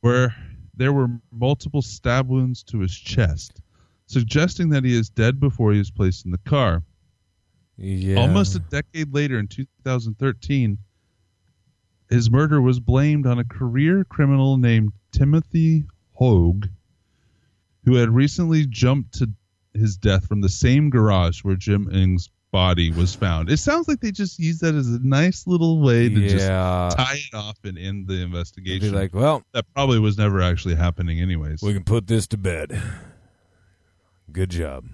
B: where there were multiple stab wounds to his chest, suggesting that he is dead before he is placed in the car.
A: Yeah.
B: Almost a decade later, in 2013, his murder was blamed on a career criminal named Timothy Hogue, who had recently jumped to his death from the same garage where Jeong Im's body was found. It sounds like they just used that as a nice little way to just tie it off and end the
A: Be
B: investigation.
A: like, well,
B: that probably was never actually happening, anyways.
A: we can put this to bed. Good job.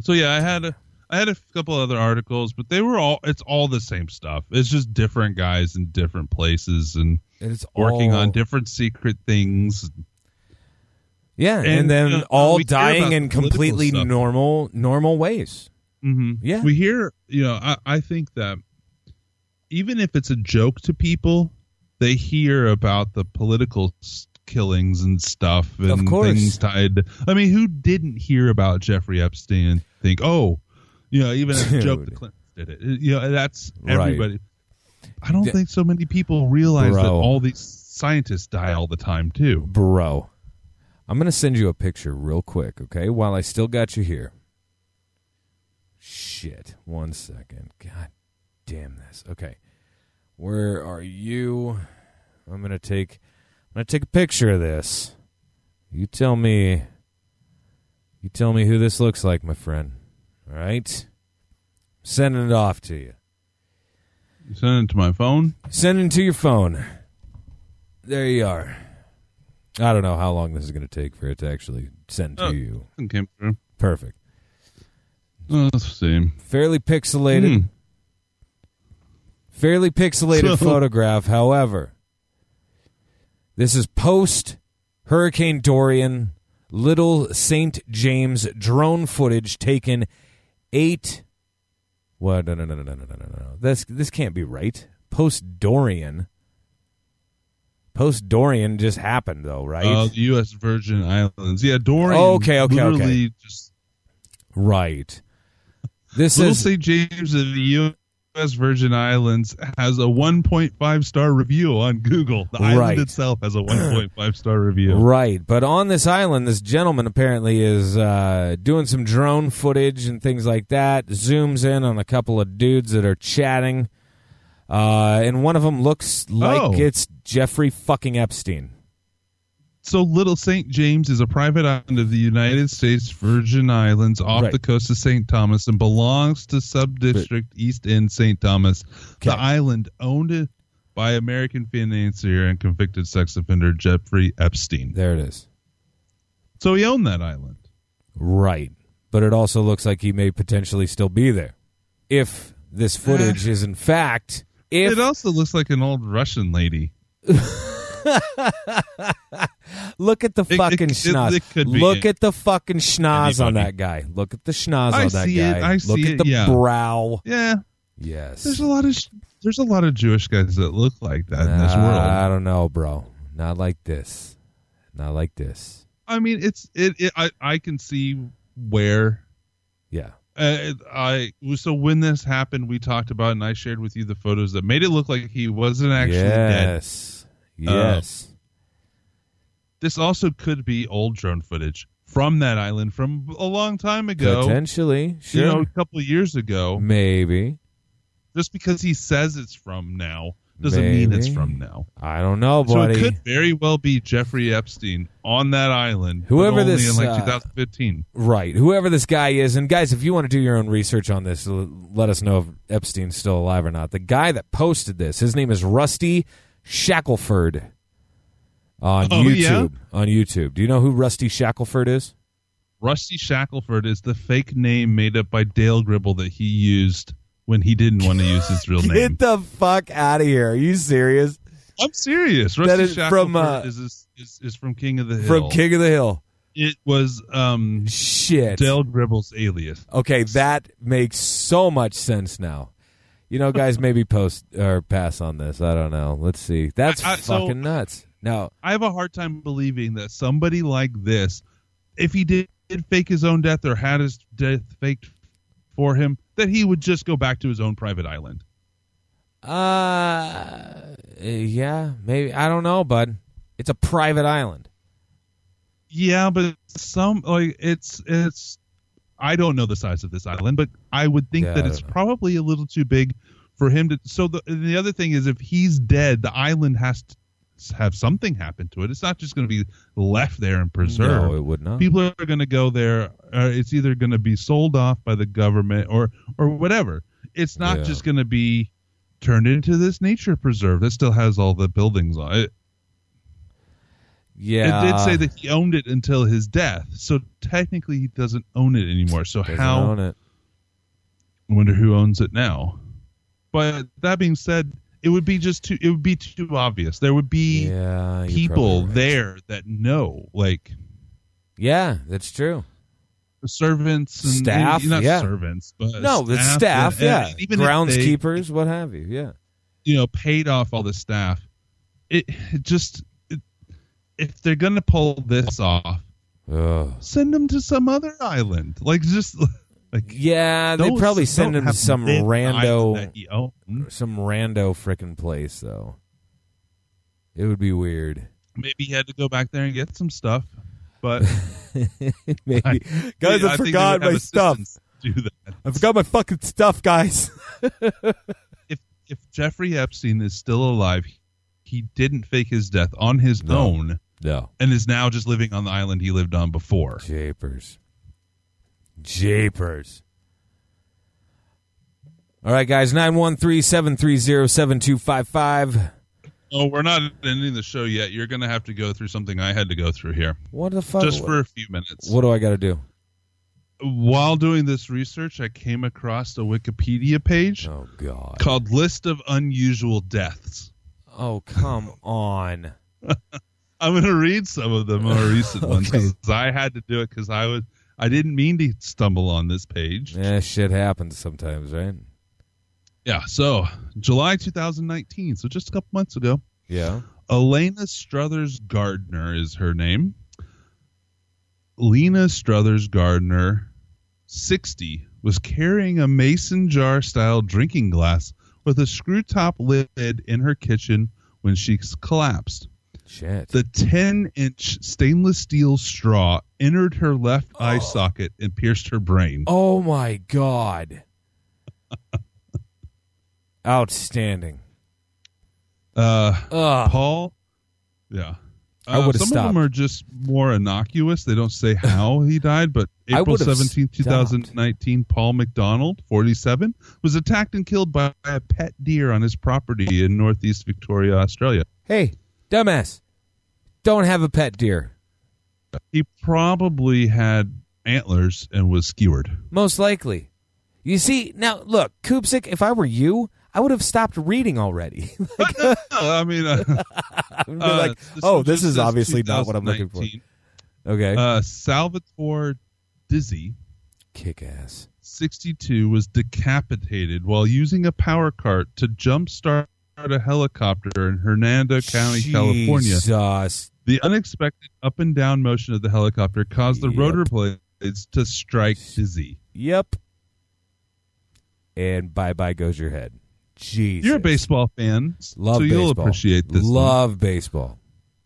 B: So yeah, I had a I had a couple other articles, but they were all it's all the same stuff. It's just different guys in different places and
A: And it's
B: working
A: all-
B: on different secret things.
A: Yeah, and,
B: and,
A: then
B: you know,
A: all dying in completely
B: stuff.
A: normal normal ways.
B: Mm-hmm.
A: Yeah.
B: we hear. You know, I, I think that even if it's a joke to people, they hear about the political killings and stuff and
A: Of
B: things tied. I mean, who didn't hear about Jeffrey Epstein and think, oh, you know, even as a joke, the. Clintons did it. You know, that's
A: Right.
B: everybody. I don't
A: D-
B: think so many people realize that all these scientists die all the time too.
A: Bro, I'm going to send you a picture real quick, okay? While I still got you here. Shit. One second. God damn this. Okay. Where are you? I'm going to take I'm going to take a picture of this. You tell me You tell me who this looks like, my friend. All right? Sending it off to you.
B: You send it to my phone.
A: Send it to your phone. There you are. I don't know how long this is going to take for it to actually send to
B: oh,
A: you.
B: Okay.
A: Perfect.
B: Oh, let's see.
A: Fairly pixelated.
B: Hmm.
A: Fairly pixelated
B: so.
A: photograph. However, this is post Hurricane Dorian Little St. James drone footage taken eight. What? No, no, no, no, no, no, no, no. This, this can't be right. Post Dorian. Post Dorian just happened though, right?
B: Uh, the U.S. Virgin Islands. Yeah, Dorian.
A: Oh, okay, okay, okay.
B: Just
A: right. This
B: Little
A: is
B: St. James of the U.S. Virgin Islands has a 1.5 star review on Google. The
A: Right.
B: island itself has a 1.5 star review.
A: Right, but on this island, this gentleman apparently is uh, doing some drone footage and things like that. Zooms in on a couple of dudes that are chatting, uh, and one of them looks like
B: Oh.
A: it's Jeffrey fucking Epstein.
B: So, Little St. James is a private island of the United States Virgin Islands off
A: Right.
B: the coast of St. Thomas and belongs to subdistrict East End St. Thomas. The island owned by American financier and convicted sex offender Jeffrey Epstein.
A: There it is.
B: So he owned that island.
A: Right, but it also looks like he may potentially still be there if this footage is in fact. If
B: it also looks like an old Russian lady.
A: Look at the
B: it-
A: fucking
B: it-
A: schnoz.
B: it
A: Look at the fucking schnoz on that guy. Look at the schnoz
B: I
A: on that
B: see
A: guy.
B: it. I
A: Look
B: see
A: at
B: it,
A: the
B: yeah.
A: brow.
B: Yeah,
A: Yes.
B: there's a lot of sh- there's a lot of Jewish guys that look like that in this world.
A: I don't know, bro. Not like this. Not like this.
B: I mean, it's it. it I I can see where
A: Yeah.
B: Uh, I so when this happened, we talked about, and I shared with you the photos that made it look like he wasn't actually dead.
A: yes. Yes.
B: This also could be old drone footage from that island from a long time ago.
A: Potentially. Sure.
B: You know, a couple of years ago.
A: Maybe.
B: Just because he says it's from now doesn't mean it's from now.
A: I don't know, buddy.
B: So it could very well be Jeffrey Epstein on that island.
A: Whoever
B: only
A: this,
B: in like
A: uh,
B: 2015.
A: Right. Whoever this guy is, and guys, if you want to do your own research on this, let us know if Epstein's still alive or not. The guy that posted this, his name is Rusty Shackelford on
B: Oh,
A: YouTube.
B: yeah?
A: On YouTube. Do you know who Rusty Shackelford is?
B: Rusty Shackelford is the fake name made up by Dale Gribble that he used when he didn't want to use his real name.
A: Get the fuck out of here. Are you serious?
B: I'm serious. Rusty
A: That is from, uh,
B: is, is, is from King of the Hill.
A: From King of the Hill.
B: It was um
A: Shit.
B: Dale Gribble's alias.
A: Okay, that makes so much sense now. You know, guys, maybe post or pass on this. I don't know. Let's see. That's
B: I- I- so-
A: fucking nuts. No,
B: I have a hard time believing that somebody like this, if he did, did fake his own death or had his death faked for him, that he would just go back to his own private island.
A: Uh, yeah, maybe. I don't know, bud. It's a private island.
B: Yeah, but some like it's it's I don't know the size of this island, but I would think
A: Yeah,
B: that it's
A: know.
B: probably a little too big for him to. So the the other thing is, if he's dead, the island has to have something happen to it. It's not just going to be left there and preserved.
A: No, it would not.
B: People are going to go there. Uh, it's either going to be sold off by the government or or whatever. It's not
A: Yeah.
B: just going to be turned into this nature preserve that still has all the buildings on it.
A: yeah,
B: It did say that he owned it until his death, so technically he doesn't own it anymore. So
A: doesn't
B: how? I wonder who owns it now. But that being said, it would be just too. It would be too obvious. There would be
A: Yeah,
B: people
A: right.
B: there that know, like
A: Yeah, that's true.
B: servants and
A: Staff,
B: not
A: yeah.
B: servants, but
A: No, the staff,
B: and-
A: yeah,
B: even if they,
A: groundskeepers, what have you. Yeah,
B: you know, paid off all the staff. It, it just it, if they're gonna pull this off,
A: Ugh.
B: send them to some other island. Like just like
A: yeah. They probably send him to some rando,
B: island that he
A: some rando frickin' place though. It would be weird.
B: Maybe he had to go back there and get some stuff. But
A: Maybe,
B: I-
A: guys,
B: I
A: I, forgot my stuff.
B: Do that.
A: I forgot my fucking stuff, guys.
B: If if Jeffrey Epstein is still alive, he didn't fake his death on his
A: No.
B: own
A: No,
B: and is now just living on the island he lived on before.
A: japers, japers. All right, guys, nine one three seven three zero seven two five five.
B: Oh, we're not ending the show yet. You're going to have to go through something I had to go through here,
A: What the fuck?
B: just for a few minutes.
A: What do I got to do?
B: while doing this research, I came across a Wikipedia page
A: Oh God.
B: called "List of Unusual Deaths."
A: Oh come on.
B: I'm going to read some of the more recent ones
A: Okay.
B: 'cause I had to do it because I was I didn't mean to stumble on this page.
A: Yeah, shit happens sometimes, right?
B: Yeah. So July 2019, so just a couple months ago,
A: Yeah.
B: Elena Struthers Gardner is her name. Lena Struthers Gardner, 60, was carrying a mason jar style drinking glass with a screw top lid in her kitchen when she collapsed.
A: Shit.
B: The 10 inch stainless steel straw entered her left eye socket and pierced her brain.
A: Oh my God. Outstanding.
B: Uh,
A: Ugh.
B: Paul, yeah.
A: I
B: Uh,
A: would've
B: some
A: stopped.
B: of them are just more innocuous. They don't say how he died, but April
A: would've
B: 17, 2019, Paul McDonald, 47, was attacked and killed by a pet deer on his property in northeast Victoria, Australia.
A: Hey, dumbass. Don't have a pet deer.
B: He probably had antlers and was skewered.
A: Most likely. You see, now look, Koopsik, if I were you, I would have stopped reading already.
B: I mean, uh,
A: I would be
B: uh,
A: like, oh, this is obviously not what I'm looking for. Okay.
B: Uh, Salvatore Dizzy,
A: Kick ass.
B: 62 was decapitated while using a power cart to jumpstart a helicopter in Hernando County, California. The unexpected up and down motion of the helicopter caused the
A: Yep.
B: rotor blades to strike Dizzy.
A: Yep. And bye bye goes your head. Jesus.
B: You're a baseball fan,
A: Love
B: so you'll
A: baseball.
B: appreciate this. one.
A: Love baseball.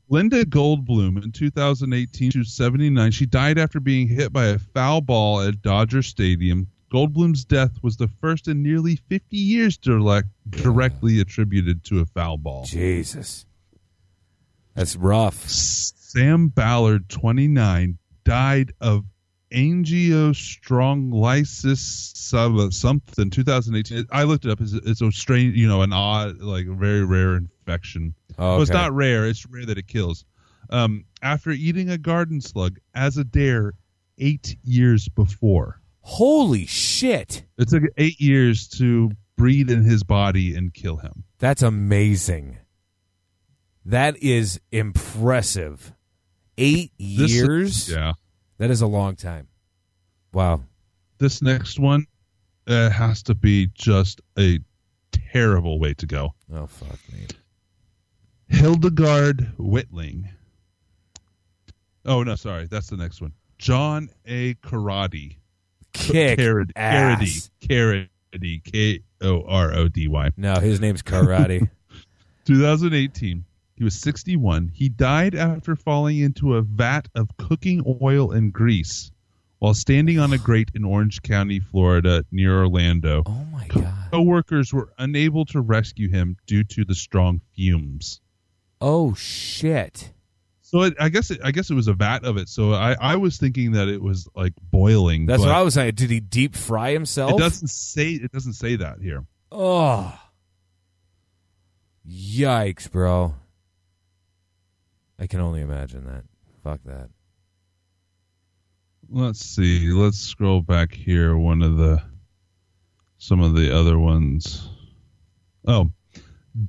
B: Linda Goldbloom in 2018 she was 79. She died after being hit by a foul ball at Dodger Stadium. Goldbloom's death was the first in nearly 50 years direct, directly attributed to a foul ball.
A: Jesus. That's rough.
B: Sam Ballard, 29, died of angiostrongylisis something 2018. I looked it up. It's, it's a strange, you know, an odd, like very rare infection.
A: Oh,
B: Well, it's not rare. It's rare that it kills. Um, after eating a garden slug as a dare eight years before.
A: Holy shit.
B: It took eight years to breathe in his body and kill him.
A: That's amazing. That is impressive. Eight
B: This-
A: years?
B: Yeah.
A: That is a long time. Wow.
B: This next one uh, has to be just a terrible way to go.
A: Oh, fuck me.
B: Hildegard Whitling. Oh no, sorry, that's the next one. John A. Karate.
A: Kick
B: Karady.
A: ass.
B: Karady. Karady. K O R O D Y.
A: No, his name's Karate.
B: 2018. He was 61. He died after falling into a vat of cooking oil and grease while standing on a grate in Orange County, Florida, near Orlando.
A: oh, my God.
B: Co-workers were unable to rescue him due to the strong fumes.
A: Oh, shit.
B: So it, I guess it, I guess it was a vat of it. So I, I was thinking that it was like boiling.
A: That's what I was saying. Did he deep fry himself?
B: It doesn't say it doesn't say that here.
A: Oh. Yikes, bro. I can only imagine that. Fuck that.
B: Let's see. Let's scroll back here. One of the some of the other ones. Oh,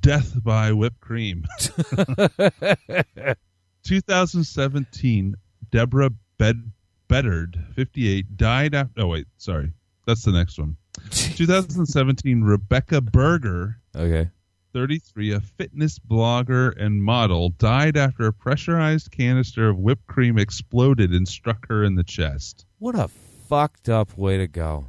B: death by whipped cream. 2017. Deborah Bed Bedard, 58, died after. Oh wait, sorry. That's the next one. 2017. Rebecca Burger,
A: Okay.
B: 33, a fitness blogger and model, died after a pressurized canister of whipped cream exploded and struck her in the chest.
A: What a fucked up way to go.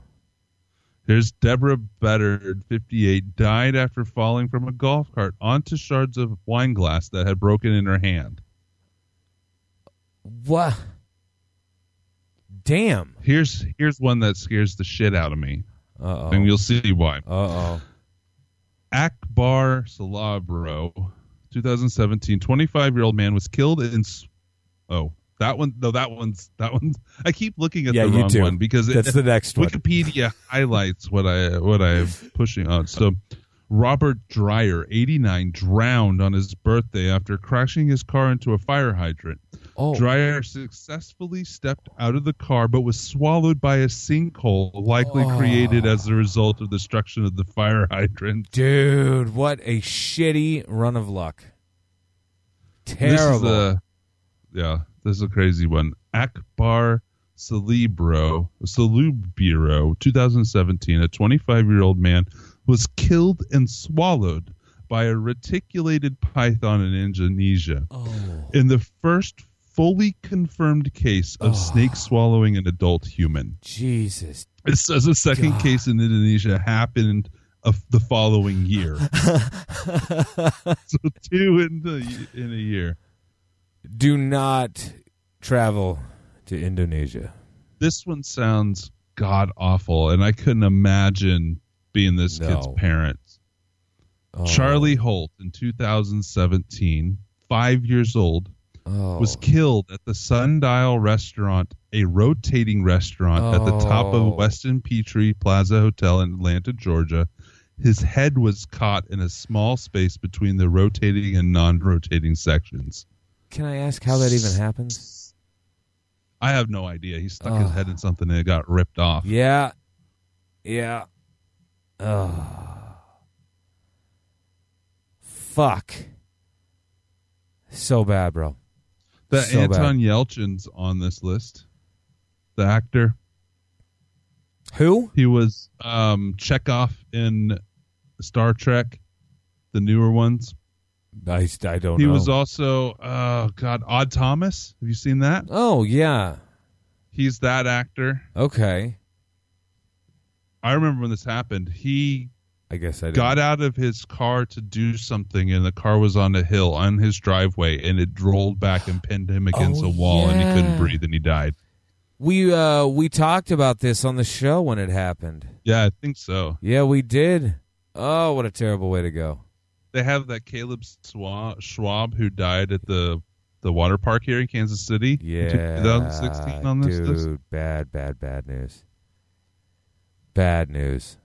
B: Here's Deborah Bedard, 58, died after falling from a golf cart onto shards of wine glass that had broken in her hand.
A: What? Damn.
B: Here's here's one that scares the shit out of me,
A: Uh
B: and you'll see why.
A: Uh oh.
B: Akbar Salabro, 2017, 25 year old man was killed in. s- Oh, that one. No, that one's that one's. I keep looking at
A: Yeah,
B: the wrong
A: do.
B: one because it,
A: That's the next one.
B: Wikipedia highlights what I what I'm pushing on. So, Robert Dreyer, 89, drowned on his birthday after crashing his car into a fire hydrant.
A: Oh.
B: Dreyer successfully stepped out of the car but was swallowed by a sinkhole likely
A: Oh.
B: created as a result of the destruction of the fire hydrant.
A: Dude, what a shitty run of luck. Terrible.
B: This is a, yeah, this is a crazy one. Akbar Celebro, Celubiro, 2017, a 25 year old man was killed and swallowed by a reticulated python in Indonesia.
A: Oh.
B: In the first fully confirmed case of ah. snake swallowing an adult human.
A: Jesus.
B: It says a second
A: God.
B: case in Indonesia happened of the following year. so two in the in a year.
A: Do not travel to Indonesia.
B: This one sounds god awful, and I couldn't imagine being this kid's
A: No.
B: parents.
A: Oh.
B: Charlie Holt in 2017, five years old,
A: oh.
B: was killed at the Sundial Restaurant, a rotating restaurant at the top
A: Oh.
B: of Westin Peachtree Plaza Hotel in Atlanta, Georgia. His head was caught in a small space between the rotating and non-rotating sections.
A: Can I ask how that even happens?
B: I have no idea. He stuck his
A: Oh.
B: head in something and it got ripped off.
A: Yeah. Yeah. Oh. Fuck. So bad, bro.
B: The
A: So
B: Anton Yelchin's on this list. The actor.
A: Who?
B: He was um Chekov in Star Trek, the newer ones.
A: I, I don't
B: He
A: know.
B: was also oh god, Odd Thomas. Have you seen that?
A: oh, yeah.
B: He's that actor.
A: Okay.
B: I remember when this happened. He
A: I guess I didn't.
B: got out of his car to do something, and the car was on a hill on his driveway, and it rolled back and pinned him against
A: Oh,
B: a wall, and he couldn't breathe, and he died.
A: We uh we talked about this on the show when it happened.
B: Yeah, I think so.
A: Yeah, we did. Oh, what a terrible way to go.
B: They have that Caleb Schwab, Schwab who died at the the water park here in Kansas City. in
A: Yeah.
B: 2016 on this
A: dude,
B: list.
A: bad, bad, bad news. Bad news.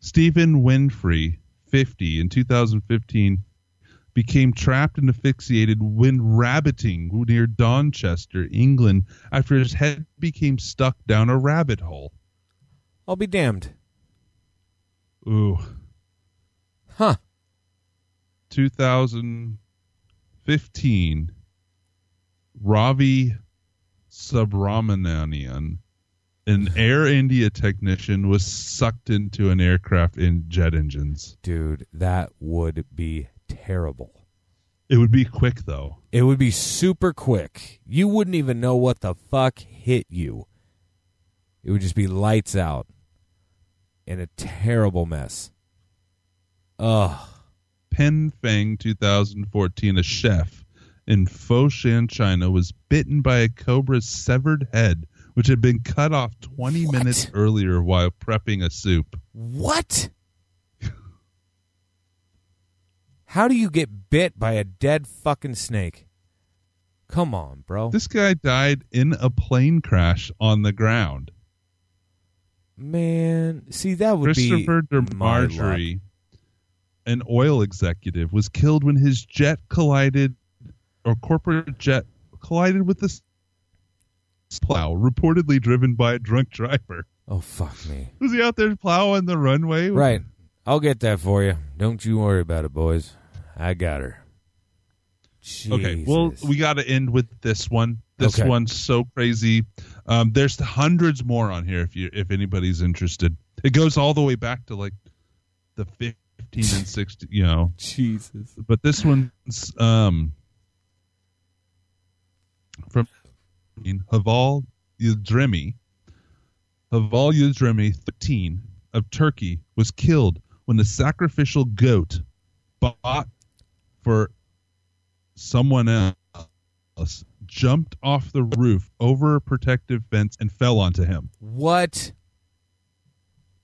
B: Stephen Winfrey, 50, in 2015, became trapped and asphyxiated when rabbiting near Dorchester, England, after his head became stuck down a rabbit hole.
A: I'll be damned.
B: Ooh.
A: Huh.
B: 2015, Ravi Subramanian, an Air India technician, was sucked into an aircraft in jet engines.
A: Dude, that would be terrible.
B: It would be quick, though.
A: It would be super quick. You wouldn't even know what the fuck hit you. It would just be lights out in a terrible mess. Ugh.
B: Peng Fan 2014, a chef in Foshan, China, was bitten by a cobra's severed head, which had been cut off 20
A: What?
B: minutes earlier while prepping a soup.
A: What? How do you get bit by a dead fucking snake? Come on, bro.
B: This guy died in a plane crash on the ground.
A: Man, see that would
B: Christopher
A: be luck.
B: de Margerie, an oil executive, was killed when his jet collided, or corporate jet collided with the plow, reportedly driven by a drunk driver.
A: Oh fuck me.
B: Was he out there plowing the runway?
A: Right. I'll get that for you. Don't you worry about it, boys. I got her.
B: Okay. Well, we got to end with this one. This
A: Okay.
B: one's so crazy. Um, there's hundreds more on here if you if anybody's interested. It goes all the way back to like the 15 and 16. You know,
A: Jesus.
B: but this one's um from Haval Yildirim. Haval Yildirim, 13 of Turkey, was killed when the sacrificial goat bought for someone else jumped off the roof over a protective fence and fell onto him.
A: What?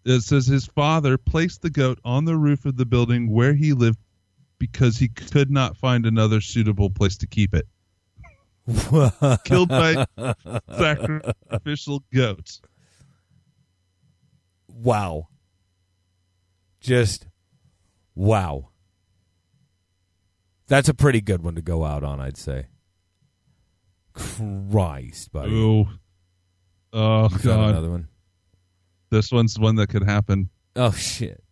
B: It says his father placed the goat on the roof of the building where he lived because he could not find another suitable place to keep it. Killed by sacrificial goat.
A: Wow. Just wow. That's a pretty good one to go out on, I'd say. Christ, buddy.
B: Ooh. Oh
A: You
B: god.
A: another one.
B: This one's one that could happen.
A: Oh shit.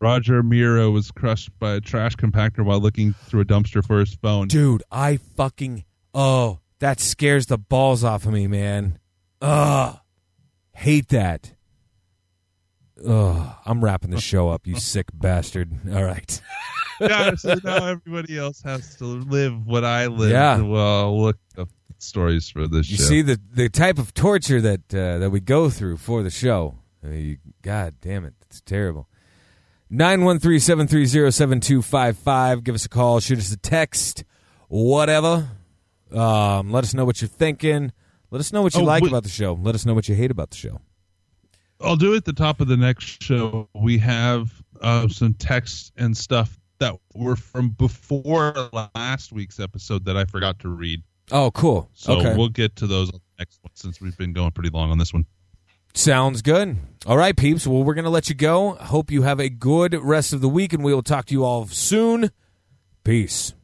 B: Roger Miro was crushed by a trash compactor while looking through a dumpster for his phone.
A: Dude, I fucking oh, that scares the balls off of me, man. Ugh. Hate that. Ugh. I'm wrapping the show up, you sick bastard. All right.
B: yeah, so now everybody else has to live what I live.
A: Yeah.
B: Well, look up stories for this
A: You
B: show.
A: see the the type of torture that uh, that we go through for the show. I mean, you, God damn it, it's terrible. 913-730-7255. Give us a call, shoot us a text, whatever. Um, let us know what you're thinking. Let us know what you
B: Oh,
A: like
B: wait.
A: about the show. Let us know what you hate about the show.
B: I'll do it at the top of the next show. We have uh, some texts and stuff that were from before last week's episode that I forgot to read.
A: Oh, cool.
B: So
A: okay.
B: we'll get to those on the next one since we've been going pretty long on this one.
A: Sounds good. All right, peeps. Well, we're going to let you go. Hope you have a good rest of the week, and we will talk to you all soon. Peace.